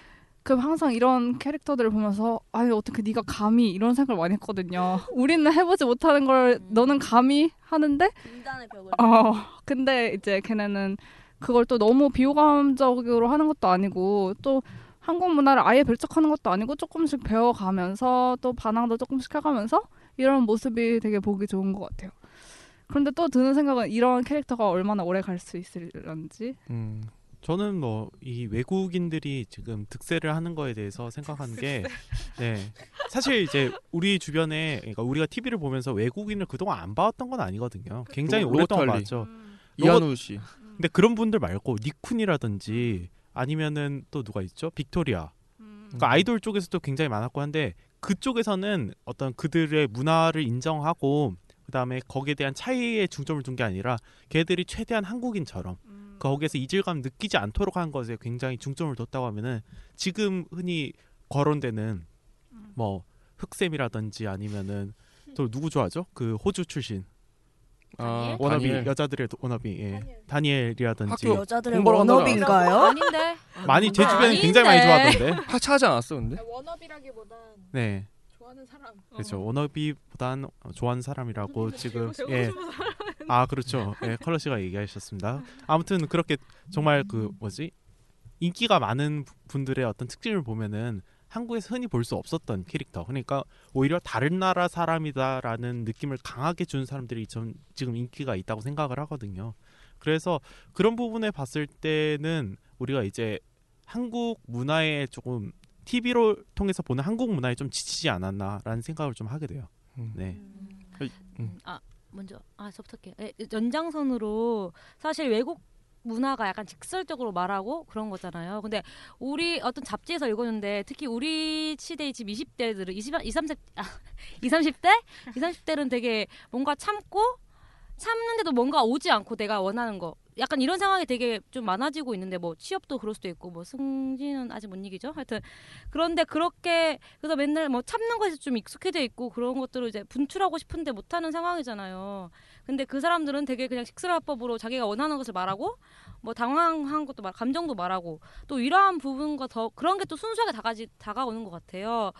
[SPEAKER 4] 그 항상 이런 캐릭터들을 보면서 아니 어떻게 네가 감히 이런 생각을 많이 했거든요. 우리는 해보지 못하는 걸 너는 감히 하는데
[SPEAKER 3] 인간의 벽을.
[SPEAKER 4] 어 근데 이제 걔네는 그걸 또 너무 비호감적으로 하는 것도 아니고 또 한국 문화를 아예 배척하는 것도 아니고 조금씩 배워가면서 또 반항도 조금씩 해가면서 이런 모습이 되게 보기 좋은 것 같아요. 그런데 또 드는 생각은 이런 캐릭터가 얼마나 오래 갈 수 있을런지.
[SPEAKER 2] 음.
[SPEAKER 7] 저는 뭐 이 외국인들이 지금 득세를 하는 거에 대해서 생각하는 게 네. 사실 이제 우리 주변에 그러니까 우리가 TV를 보면서 외국인을 그동안 안 봐왔던 건 아니거든요. 굉장히
[SPEAKER 2] 로-
[SPEAKER 7] 오랫동안
[SPEAKER 2] 로버트 할리.
[SPEAKER 7] 봤죠.
[SPEAKER 2] 이한우 씨.
[SPEAKER 7] 근데 그런 분들 말고 니쿤이라든지 아니면은 또 누가 있죠? 빅토리아. 그러니까 아이돌 쪽에서도 굉장히 많았고 한데 그쪽에서는 어떤 그들의 문화를 인정하고 그다음에 거기에 대한 차이에 중점을 둔 게 아니라 걔들이 최대한 한국인처럼 거기에서 이질감 느끼지 않도록 한 것에 굉장히 중점을 뒀다고 하면은 지금 흔히 거론되는 뭐 흑쌤이라든지 아니면은 또 누구 좋아하죠? 그 호주 출신
[SPEAKER 2] 아,
[SPEAKER 7] 워너비
[SPEAKER 2] 다니엘.
[SPEAKER 7] 여자들의 도- 워너비 예. 다니엘이라든지
[SPEAKER 2] 학교 여자들의 공부하러 워너비인가요?
[SPEAKER 6] 아닌데.
[SPEAKER 7] 많이 제 주변에 굉장히 많이 좋아하던데
[SPEAKER 2] 하차하지 않았어 근데?
[SPEAKER 8] 워너비라기보단
[SPEAKER 7] 네
[SPEAKER 8] 좋아하는 사람.
[SPEAKER 7] 그렇죠. 워너비보단 좋아하는 사람이라고 지금
[SPEAKER 8] 제고
[SPEAKER 7] 예.
[SPEAKER 8] 싶은 사람.
[SPEAKER 7] 아 그렇죠. 예 컬러 씨가 얘기하셨습니다. 아무튼 그렇게 정말 그 뭐지? 인기가 많은 부- 분들의 어떤 특징을 보면은 한국에서 흔히 볼 수 없었던 캐릭터. 그러니까 오히려 다른 나라 사람이다라는 느낌을 강하게 준 사람들이 좀 지금 인기가 있다고 생각을 하거든요. 그래서 그런 부분에 봤을 때는 우리가 이제 한국 문화에 조금 TV로 통해서 보는 한국 문화에 좀 지치지 않았나라는 생각을 좀 하게 돼요. 네.
[SPEAKER 6] 아 먼저 아 저부터 할게요. 예, 연장선으로 사실 외국 문화가 약간 직설적으로 말하고 그런 거잖아요. 근데 우리 어떤 잡지에서 읽었는데 특히 우리 시대의 지금 20대들은 20, 20, 30, 아, 20, 30대? 20, 30대는 되게 뭔가 참고 참는데도 뭔가 오지 않고 내가 원하는 거 약간 이런 상황이 되게 좀 많아지고 있는데 뭐 취업도 그럴 수도 있고 뭐 승진은 아직 못 이기죠? 하여튼 그런데 그렇게 그래서 맨날 뭐 참는 것에 좀 익숙해져 있고 그런 것들을 이제 분출하고 싶은데 못 하는 상황이잖아요. 근데 그 사람들은 되게 그냥 식스라법으로 자기가 원하는 것을 말하고 뭐 당황한 것도 말 감정도 말하고 또 이러한 부분과 더 그런 게 또 순수하게 다가지 다가오는 것 같아요.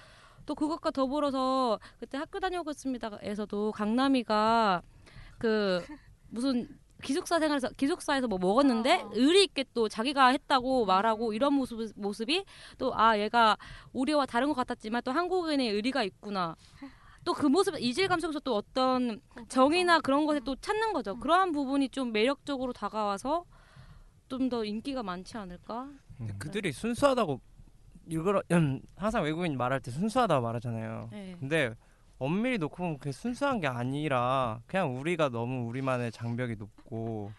[SPEAKER 6] 또 그것과 더불어서 그때 학교 다녀오고 있습니다에서도 강남이가 그 무슨 기숙사 생활에서 기숙사에서 뭐 먹었는데 의리 있게 또 자기가 했다고 말하고 이런 모습 모습이 또 아 얘가 우리와 다른 것 같았지만 또 한국인의 의리가 있구나. 또 그 모습 이질감 속에서 또 어떤 정의나 그런 것에 또 찾는 거죠. 그러한 부분이 좀 매력적으로 다가와서 좀 더 인기가 많지 않을까?
[SPEAKER 5] 그들이 순수하다고 이걸 음, 항상 외국인 말할 때 순수하다고 말하잖아요.
[SPEAKER 6] 네.
[SPEAKER 5] 근데 엄밀히 놓고 보면 그게 순수한 게 아니라 그냥 우리가 너무 우리만의 장벽이 높고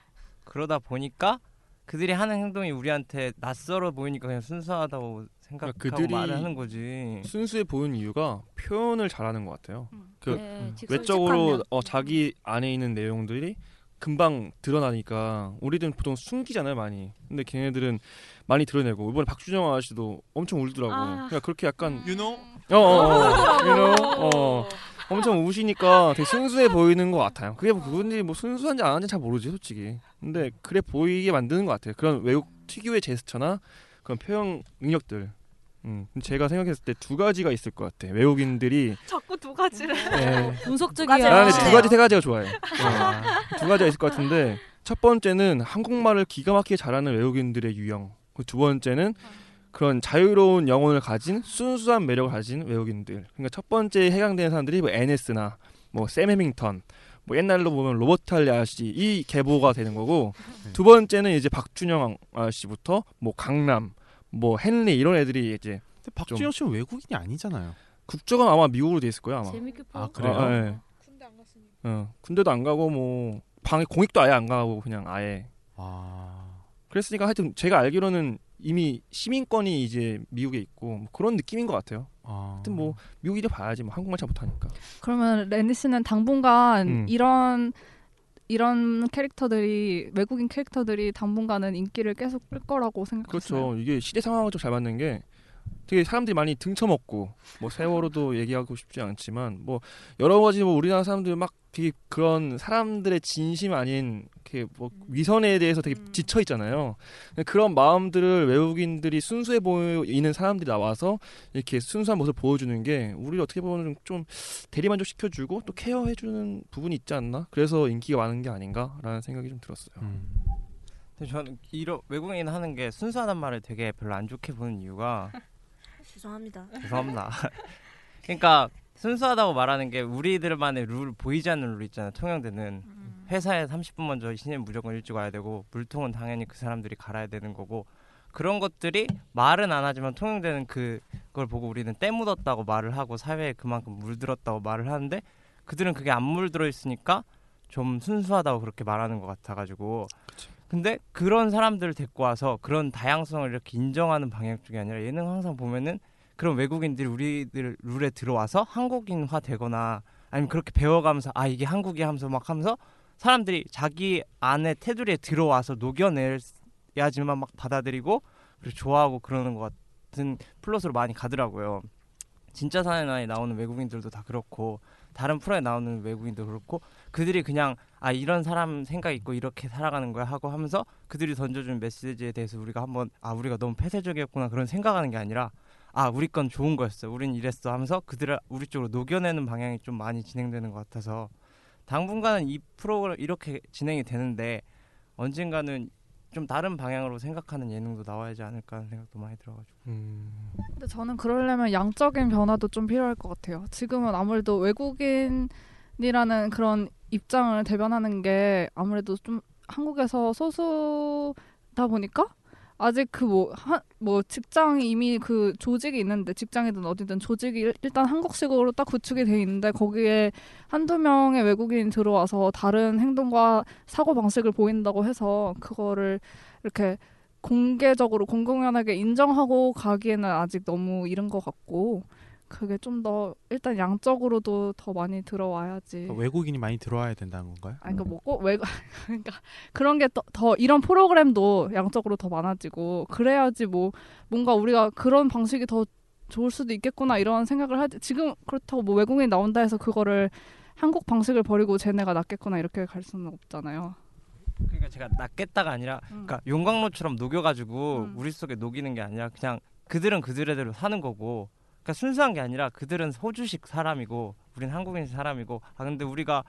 [SPEAKER 5] 그러다 보니까 그들이 하는 행동이 우리한테 낯설어 보이니까 그냥 순수하다고 생각하고
[SPEAKER 2] 그러니까
[SPEAKER 5] 말을 하는 거지.
[SPEAKER 2] 순수해 보이는 이유가 표현을 잘하는 것 같아요. 그
[SPEAKER 5] 네, 직설
[SPEAKER 2] 외적으로. 어, 자기 안에 있는 내용들이 금방 드러나니까 우리들은 보통 숨기잖아요 많이. 근데 걔네들은 많이 드러내고 이번에 박준영 아저씨도 엄청 울더라고.
[SPEAKER 6] 아.
[SPEAKER 2] 그러니까 그렇게 약간
[SPEAKER 7] you know
[SPEAKER 2] 어, 어, 어, you know? 어, 엄청 우시니까 되게 순수해 보이는 것 같아요. 그게 뭐 그분들이 뭐 순수한지 안 한지 잘 모르지 솔직히. 근데 그래 보이게 만드는 것 같아요. 그런 외국 특유의 제스처나 그런 표현 능력들. 음, 제가 생각했을 때 두 가지가 있을 것 같아. 외국인들이
[SPEAKER 8] 자꾸 두 가지를.
[SPEAKER 2] 네.
[SPEAKER 6] 분석적이야.
[SPEAKER 2] 나는 두 가지 세 가지가 좋아해. 어, 두 가지가 있을 것 같은데 첫 번째는 한국말을 기가 막히게 잘하는 외국인들의 유형. 그두 번째는 그런 자유로운 영혼을 가진 순수한 매력을 가진 외국인들. 그러니까 첫 번째에 해당되는 사람들이 뭐 NS나 뭐샘 해밍턴, 뭐 옛날로 보면 로버트 할리 아저씨 이 계보가 되는 거고 두 번째는 이제 박준영 아저씨부터 뭐 강남, 뭐 헨리 이런 애들이 이제
[SPEAKER 7] 박준영 씨는 외국인이 아니잖아요.
[SPEAKER 2] 국적은 아마 미국으로 돼 있을 거야 아마.
[SPEAKER 6] 재밌게
[SPEAKER 7] 아, 그래요?
[SPEAKER 2] 어, 예.
[SPEAKER 8] 군대 안 갔으니까.
[SPEAKER 2] 어, 군대도 안 가고 뭐 방에 공익도 아예 안 가고 그냥 아예.
[SPEAKER 7] 아.
[SPEAKER 2] 그랬으니까 하여튼 제가 알기로는 이미 시민권이 이제 미국에 있고 뭐 그런 느낌인 것 같아요.
[SPEAKER 7] 아.
[SPEAKER 2] 하여튼 뭐 미국인이 봐야지 뭐 한국말 잘 못하니까.
[SPEAKER 4] 그러면 랜디 씨는 당분간
[SPEAKER 2] 음.
[SPEAKER 4] 이런 이런 캐릭터들이 외국인 캐릭터들이 당분간은 인기를 계속 끌 거라고 생각하시나요?
[SPEAKER 2] 그렇죠. 이게 시대 상황을 좀 잘 맞는 게 되게 사람들이 많이 등쳐먹고 뭐 세월호도 얘기하고 싶지 않지만 뭐 여러 가지 뭐 우리나라 사람들 막 되게 그런 사람들의 진심 아닌 이렇게 뭐 위선에 대해서 되게 지쳐 있잖아요. 그런 마음들을 외국인들이 순수해 보이는 사람들이 나와서 이렇게 순수한 모습을 보여주는 게 우리를 어떻게 보면 좀 대리만족 시켜주고 또 케어해주는 부분이 있지 않나? 그래서 인기가 많은 게 아닌가라는 생각이 좀 들었어요.
[SPEAKER 5] 근데 저는 이런 외국인 하는 게 순수하단 말을 되게 별로 안 좋게 보는 이유가
[SPEAKER 3] 죄송합니다.
[SPEAKER 5] 죄송합니다. 그러니까 순수하다고 말하는 게 우리들만의 룰 보이지 않는 룰 있잖아요. 통영대는 회사에 30분 먼저 신입 무조건 일찍 와야 되고 물통은 당연히 그 사람들이 갈아야 되는 거고 그런 것들이 말은 안 하지만 통영대는 그걸 보고 우리는 때 묻었다고 말을 하고 사회에 그만큼 물들었다고 말을 하는데 그들은 그게 안 물들어 있으니까 좀 순수하다고 그렇게 말하는 것 같아가지고 근데 그런 사람들을 데리고 와서 그런 다양성을 이렇게 인정하는 방향 쪽이 아니라 예능 항상 보면은 그런 외국인들이 우리들 룰에 들어와서 한국인화 되거나 아니면 그렇게 배워가면서 아 이게 한국이 하면서 막 하면서 사람들이 자기 안에 테두리에 들어와서 녹여내야지만 막 받아들이고 그리고 좋아하고 그러는 것 같은 플롯으로 많이 가더라고요. 진짜 사나이에 나오는 외국인들도 다 그렇고 다른 프로에 나오는 외국인도 그렇고 그들이 그냥 아 이런 사람 생각 있고 이렇게 살아가는 거야 하고 하면서 그들이 던져준 메시지에 대해서 우리가 한번 아 우리가 너무 폐쇄적이었구나 그런 생각하는 게 아니라 아 우리 건 좋은 거였어. 우린 이랬어 하면서 그들을 우리 쪽으로 녹여내는 방향이 좀 많이 진행되는 것 같아서 당분간은 이 프로그램 이렇게 진행이 되는데 언젠가는 좀 다른 방향으로 생각하는 예능도 나와야지 않을까 하는 생각도 많이 들어가지고.
[SPEAKER 4] 근데 저는 그러려면 양적인 변화도 좀 필요할 것 같아요. 지금은 아무래도 외국인이라는 그런 입장을 대변하는 게 아무래도 좀 한국에서 소수다 보니까 아직 그 뭐뭐 직장이 이미 그 조직이 있는데 직장이든 어디든 조직이 일- 일단 한국식으로 딱 구축이 돼 있는데 거기에 한두 명의 외국인이 들어와서 다른 행동과 사고 방식을 보인다고 해서 그거를 이렇게 공개적으로 공공연하게 인정하고 가기에는 아직 너무 이른 것 같고 그게 좀 더 일단 양적으로도 더 많이 들어와야지.
[SPEAKER 7] 그러니까 외국인이 많이 들어와야 된다는 건가요?
[SPEAKER 4] 아니 그러니까 뭐꼭 외 그러니까 그런 게더 이런 프로그램도 양적으로 더 많아지고 그래야지 뭐 뭔가 우리가 그런 방식이 더 좋을 수도 있겠구나 이런 생각을 하지 지금 그렇다고 뭐 외국인이 나온다 해서 그거를 한국 방식을 버리고 쟤네가 낫겠구나 이렇게 갈 수는 없잖아요.
[SPEAKER 5] 그러니까 제가 낫겠다가 아니라 그러니까 용광로처럼 녹여가지고 우리 속에 녹이는 게 아니라 그냥 그들은 그들의 대로 사는 거고 그러니까 순수한 게 아니라 그들은 호주식 사람이고 우린 한국인식 사람이고 아 근데 우리가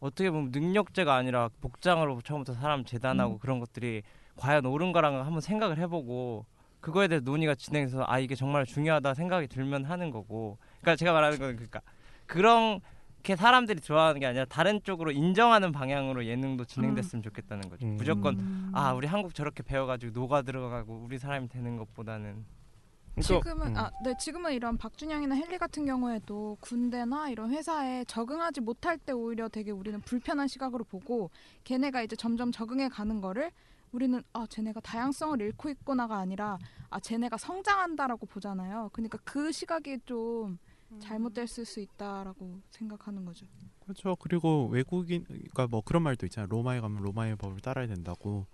[SPEAKER 5] 어떻게 보면 능력제가 아니라 복장으로 처음부터 사람 재단하고
[SPEAKER 4] 음.
[SPEAKER 5] 그런 것들이 과연 옳은 거랑 한번 생각을 해보고 그거에 대해 논의가 진행돼서 아 이게 정말 중요하다 생각이 들면 하는 거고. 그러니까 제가 말하는 건 그러니까 그렇게 사람들이 좋아하는 게 아니라 다른 쪽으로 인정하는 방향으로 예능도 진행됐으면 좋겠다는 거죠. 무조건 아 우리 한국 저렇게 배워가지고 녹아 들어가고 우리 사람이 되는 것보다는
[SPEAKER 8] 지금은
[SPEAKER 5] 음.
[SPEAKER 8] 아, 네 지금은 이런 박준영이나 헨리 같은 경우에도 군대나 이런 회사에 적응하지 못할 때 오히려 되게 우리는 불편한 시각으로 보고 걔네가 이제 점점 적응해 가는 거를 우리는 아 쟤네가 다양성을 잃고 있구나가 아니라 아 쟤네가 성장한다라고 보잖아요. 그러니까 그 시각이 좀 잘못됐을 수 있다라고 생각하는 거죠.
[SPEAKER 7] 그렇죠. 그리고 외국인 그러니까 뭐 그런 말도 있잖아요. 로마에 가면 로마의 법을 따라야 된다고.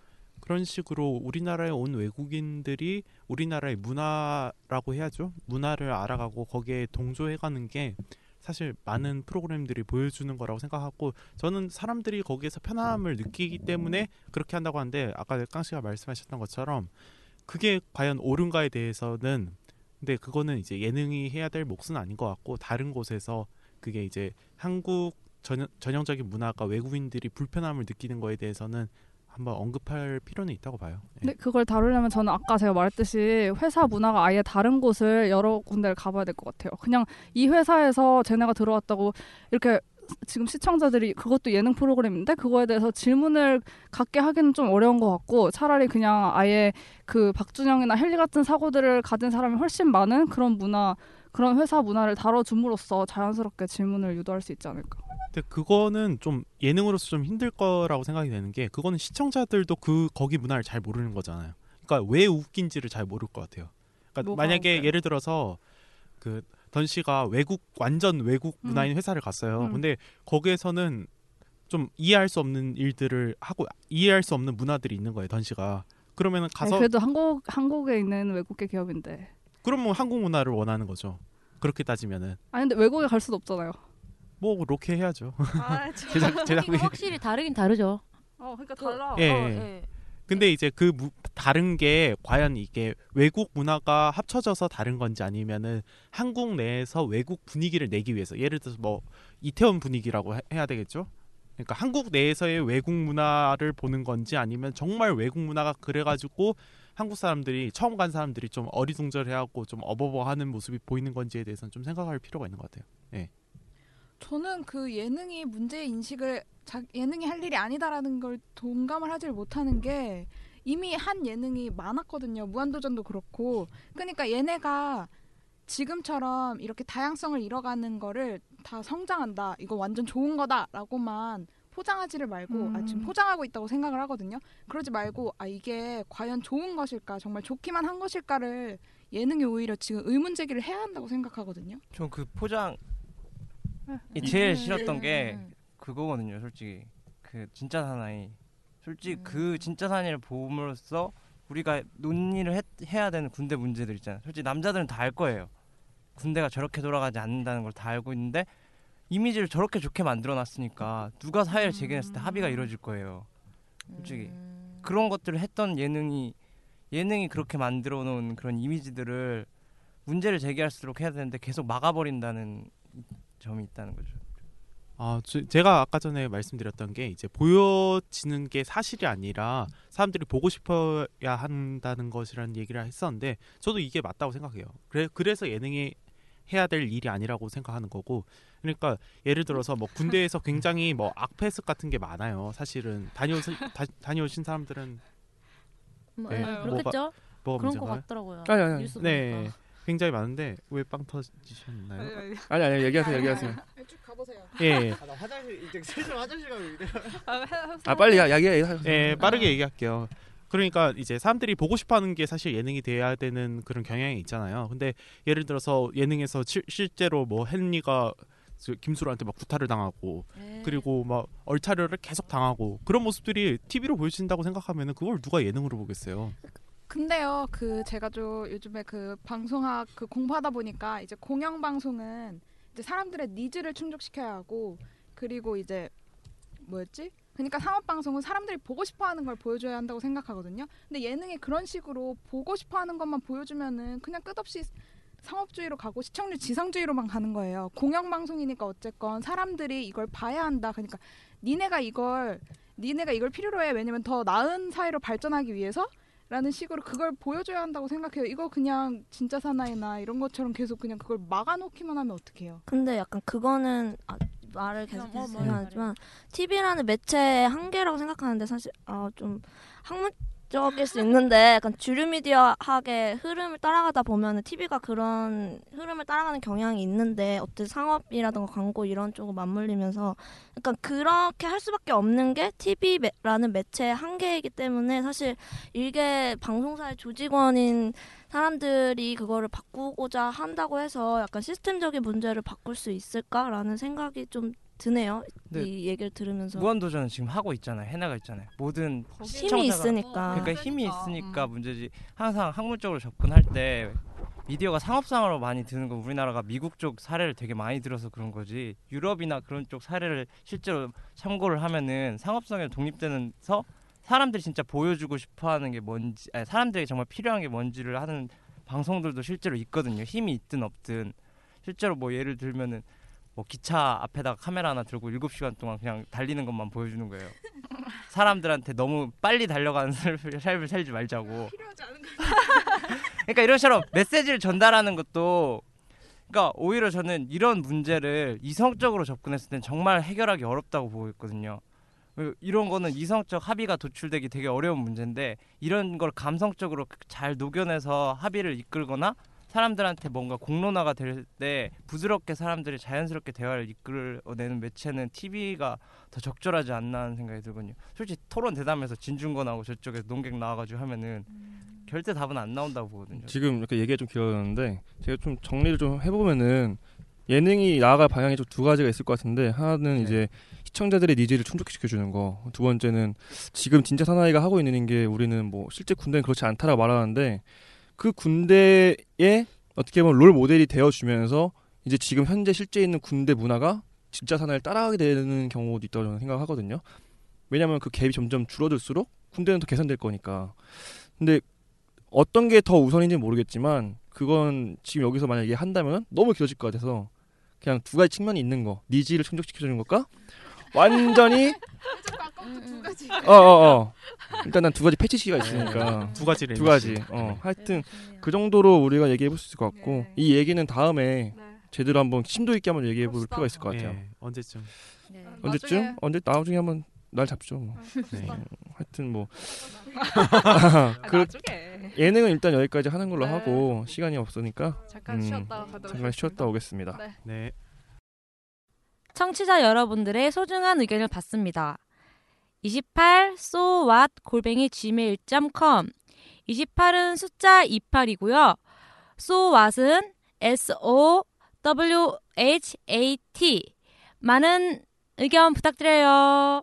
[SPEAKER 7] 그런 식으로 우리나라에 온 외국인들이 우리나라의 문화라고 해야죠. 문화를 알아가고 거기에 동조해가는 게 사실 많은 프로그램들이 보여주는 거라고 생각하고 저는 사람들이 거기에서 편안함을 느끼기 때문에 그렇게 한다고 하는데 아까 깡 씨가 말씀하셨던 것처럼 그게 과연 옳은가에 대해서는 근데 그거는 이제 예능이 해야 될 몫은 아닌 것 같고 다른 곳에서 그게 이제 한국 전형, 전형적인 문화가 외국인들이 불편함을 느끼는 거에 대해서는 한번 언급할 필요는 있다고 봐요.
[SPEAKER 4] 근데 그걸 다루려면 저는 아까 제가 말했듯이 회사 문화가 아예 다른 곳을 여러 군데를 가봐야 될 것 같아요. 그냥 이 회사에서 쟤네가 들어왔다고 이렇게 지금 시청자들이 그것도 예능 프로그램인데 그거에 대해서 질문을 갖게 하기는 좀 어려운 것 같고 차라리 그냥 아예 그 박준영이나 헨리 같은 사고들을 가진 사람이 훨씬 많은 그런 문화 그런 회사 문화를 다뤄줌으로써 자연스럽게 질문을 유도할 수 있지 않을까.
[SPEAKER 7] 근데 그거는 좀 예능으로서 좀 힘들 거라고 생각이 되는 게 그거는 시청자들도 그 거기 문화를 잘 모르는 거잖아요. 그러니까 왜 웃긴지를 잘 모를 것 같아요. 그러니까 만약에
[SPEAKER 4] 웃겨요?
[SPEAKER 7] 예를 들어서 그 던 씨가 외국 완전 외국
[SPEAKER 4] 음.
[SPEAKER 7] 문화인 회사를 갔어요.
[SPEAKER 4] 음.
[SPEAKER 7] 근데 거기에서는 좀 이해할 수 없는 일들을 하고 이해할 수 없는 문화들이 있는 거예요. 던 씨가 그러면은 가서
[SPEAKER 4] 아니, 그래도 한국 한국에 있는 외국계 기업인데.
[SPEAKER 7] 그러면 한국 문화를 원하는 거죠. 그렇게 따지면은
[SPEAKER 4] 아니 근데 외국에 갈 수도 없잖아요.
[SPEAKER 7] 뭐 그렇게 해야죠.
[SPEAKER 4] 아,
[SPEAKER 7] 제작 제작비
[SPEAKER 6] 확실히 다르긴 다르죠.
[SPEAKER 4] 어, 그러니까 달라.
[SPEAKER 7] 예.
[SPEAKER 6] 어, 예.
[SPEAKER 7] 근데 이제 그 무, 다른 게 과연 이게 외국 문화가 합쳐져서 다른 건지 아니면은 한국 내에서 외국 분위기를 내기 위해서 예를 들어서 뭐 이태원 분위기라고 해- 해야 되겠죠? 그러니까 한국 내에서의 외국 문화를 보는 건지 아니면 정말 외국 문화가 그래가지고 한국 사람들이 처음 간 사람들이 좀 어리둥절해하고 좀 어버버하는 모습이 보이는 건지에 대해서는 좀 생각할 필요가 있는 것 같아요. 예.
[SPEAKER 8] 저는 그 예능이 문제 인식을 자, 예능이 할 일이 아니다라는 걸 동감을 하질 못하는 게 이미 한 예능이 많았거든요. 무한도전도 그렇고. 그러니까 얘네가 지금처럼 이렇게 다양성을 잃어가는 거를 다 성장한다. 이거 완전 좋은 거다라고만 포장하지를 말고 아, 지금 포장하고 있다고 생각을 하거든요. 그러지 말고 아 이게 과연 좋은 것일까, 정말 좋기만 한 것일까를 예능이 오히려 지금 의문 제기를 해야 한다고 생각하거든요.
[SPEAKER 5] 전 그 포장 이 제일
[SPEAKER 6] 음.
[SPEAKER 5] 싫었던 게
[SPEAKER 6] 음.
[SPEAKER 5] 그거거든요, 솔직히. 그 진짜 사나이. 솔직히
[SPEAKER 6] 음.
[SPEAKER 5] 그 진짜 사나이를 봄으로써 우리가 논의를 했- 해야 되는 군대 문제들 있잖아요. 솔직히 남자들은 다 알 거예요. 군대가 저렇게 돌아가지 않는다는 걸 다 알고 있는데 이미지를 저렇게 좋게 만들어 놨으니까 누가 사회를 재견했을 때 합의가 이루어질 거예요. 솔직히
[SPEAKER 6] 음.
[SPEAKER 5] 그런 것들을 했던 예능이 예능이 그렇게 만들어 놓은 그런 이미지들을 문제를 제기할수록 해야 되는데 계속 막아버린다는 점이 있다는 거죠.
[SPEAKER 7] 아, 저- 제가 아까 전에 말씀드렸던 게 이제 보여지는 게 사실이 아니라 사람들이 보고 싶어야 한다는 것이라는 얘기를 했었는데 저도 이게 맞다고 생각해요. 그래 그래서 예능이 해야 될 일이 아니라고 생각하는 거고 그러니까 예를 들어서 뭐 군대에서 굉장히 뭐 악패습 같은 게 많아요. 사실은 다녀오신 다, 다녀오신 사람들은
[SPEAKER 6] 뭐,
[SPEAKER 7] 네,
[SPEAKER 6] 예,
[SPEAKER 7] 뭐가-
[SPEAKER 6] 그렇겠죠.
[SPEAKER 7] 뭐가
[SPEAKER 6] 그런 것
[SPEAKER 7] 문제인가요?
[SPEAKER 6] 같더라고요.
[SPEAKER 2] 아니, 아니, 아니.
[SPEAKER 6] 뉴스
[SPEAKER 7] 네,
[SPEAKER 6] 보니까.
[SPEAKER 7] 굉장히 많은데 왜 빵 터지셨나요?
[SPEAKER 2] 아니 아니 얘기하세요 얘기하세요.
[SPEAKER 8] 쭉 가보세요.
[SPEAKER 7] 예.
[SPEAKER 10] 아, 나 화장실 이제 슬슬 화장실 가고 이래.
[SPEAKER 2] 아 빨리 야 하세요.
[SPEAKER 7] 예, 빠르게 얘기할게요. 그러니까 이제 사람들이 보고 싶어하는 게 사실 예능이 돼야 되는 그런 경향이 있잖아요. 근데 예를 들어서 예능에서 실, 실제로 뭐 헨리가 저 김수로한테 막 구타를 당하고
[SPEAKER 6] 네.
[SPEAKER 7] 그리고 막 얼차려를 계속 당하고 그런 모습들이 TV로 보여진다고 생각하면은 그걸 누가 예능으로 보겠어요.
[SPEAKER 8] 근데요, 그 제가 좀 요즘에 그 방송학 그 공부하다 보니까 이제 공영 방송은 이제 사람들의 needs를 충족시켜야 하고 그리고 이제 뭐였지? 그러니까 상업 방송은 사람들이 보고 싶어 하는 걸 보여줘야 한다고 생각하거든요. 근데 예능이 그런 식으로 보고 싶어 하는 것만 보여주면은 그냥 끝없이 상업주의로 가고 시청률 지상주의로만 가는 거예요. 공영 방송이니까 어쨌건 사람들이 이걸 봐야 한다. 그러니까 니네가 이걸 니네가 이걸 필요로 해. 왜냐면 더 나은 사회로 발전하기 위해서 라는 식으로 그걸 보여줘야 한다고 생각해요. 이거 그냥 진짜 사나이나 이런 것처럼 계속 그냥 그걸 막아놓기만 하면 어떡해요.
[SPEAKER 3] 근데 약간 그거는 아, 말을 계속
[SPEAKER 6] 어,
[SPEAKER 3] 해서.
[SPEAKER 6] 말해,
[SPEAKER 3] 하지만 TV라는 매체의 한계라고 생각하는데 사실 어, 좀 학문적일 수 있는데 약간 주류 미디어학의 흐름을 따라가다 보면은 TV가 그런 흐름을 따라가는 경향이 있는데 어떤 상업이라든가 광고 이런 쪽으로 맞물리면서 약간 그렇게 할 수밖에 없는 게 TV라는 매체의 한계이기 때문에 사실 일개 방송사의 조직원인 사람들이 그거를 바꾸고자 한다고 해서 약간 시스템적인 문제를 바꿀 수 있을까라는 생각이 좀 드네요.
[SPEAKER 5] 네.
[SPEAKER 3] 이 얘기를 들으면서
[SPEAKER 5] 무한도전은 지금 하고 있잖아요. 해나가 있잖아요. 모든
[SPEAKER 3] 힘이
[SPEAKER 5] 시청자가-
[SPEAKER 3] 있으니까.
[SPEAKER 5] 그러니까 힘이 있으니까 문제지. 항상 학문적으로 접근할 때 미디어가 상업상으로 많이 드는 건 우리나라가 미국 쪽 사례를 되게 많이 들어서 그런 거지. 유럽이나 그런 쪽 사례를 실제로 참고를 하면은 상업성에 독립되면서 사람들이 진짜 보여주고 싶어하는 게 뭔지, 아니, 사람들이 정말 필요한 게 뭔지를 하는 방송들도 실제로 있거든요. 힘이 있든 없든 실제로 뭐 예를 들면은 뭐 기차 앞에다가 카메라 하나 들고 7시간 동안 그냥 달리는 것만 보여주는 거예요. 사람들한테 너무 빨리 달려가는 삶을, 살지 말자고. 그러니까 이런처럼 메시지를 전달하는 것도 그러니까 오히려 저는 이런 문제를 이성적으로 접근했을 땐 정말 해결하기 어렵다고 보고 있거든요. 그 이런 거는 이성적 합의가 도출되기 되게 어려운 문제인데 이런 걸 감성적으로 잘 녹여내서 합의를 이끌거나 사람들한테 뭔가 공론화가 될 때 부드럽게 사람들이 자연스럽게 대화를 이끌어내는 매체는 TV가 더 적절하지 않나 하는 생각이 들거든요. 솔직히 토론 대담에서 진중권 하고 저쪽에서 농객 나와가지고 하면은 절대 답은 안 나온다고 보거든요.
[SPEAKER 2] 지금 이렇게 얘기가 좀 길어졌는데 제가 좀 정리를 좀 해보면은 예능이 나아갈 방향이 좀 두 가지가 있을 것 같은데 하나는 이제 시청자들의 needs를 충족시켜 주는 거. 두 번째는 지금 진짜 사나이가 하고 있는 게 우리는 뭐 실제 군대는 그렇지 않다라고 말하는데 그 군대에 어떻게 보면 롤 모델이 되어 주면서 이제 지금 현재 실제 있는 군대 문화가 진짜 사나이를 따라가게 되는 경우도 있다고 저는 생각하거든요. 왜냐하면 그 갭이 점점 줄어들수록 군대는 더 개선될 거니까. 근데 어떤 게 더 우선인지는 모르겠지만 그건 지금 여기서 만약에 한다면 너무 길어질 것 같아서 그냥 두 가지 측면이 있는 거 needs를 충족시켜주는 것과 완전히
[SPEAKER 8] 두 가지.
[SPEAKER 2] 어어 어 일단 난 두 가지 패치 시가 있으니까
[SPEAKER 7] 두 가지를
[SPEAKER 2] 두 가지. 어 하여튼 그 정도로 우리가 얘기해 볼 수 있을 것 같고 이 얘기는 다음에 제대로 한번 심도 있게 한번 얘기해 볼 필요가 있을 것 같아요
[SPEAKER 7] 예, 언제쯤?
[SPEAKER 2] 언제쯤 언제 나중에 한번 날 잡죠 뭐.
[SPEAKER 7] 네.
[SPEAKER 2] 어, 하여튼 뭐
[SPEAKER 8] 아,
[SPEAKER 2] 그. 예능은 일단 여기까지 하는 걸로
[SPEAKER 8] 네.
[SPEAKER 2] 하고 시간이 없으니까
[SPEAKER 8] 잠깐 쉬었다 가도록
[SPEAKER 2] 잠깐 쉬었다 오겠습니다.
[SPEAKER 8] 네.
[SPEAKER 7] 네.
[SPEAKER 6] 청취자 여러분들의 소중한 의견을 받습니다. 28 so what 골뱅이 gmail.com 28은 숫자 28이고요. so what은 s o w h a t 많은 의견 부탁드려요.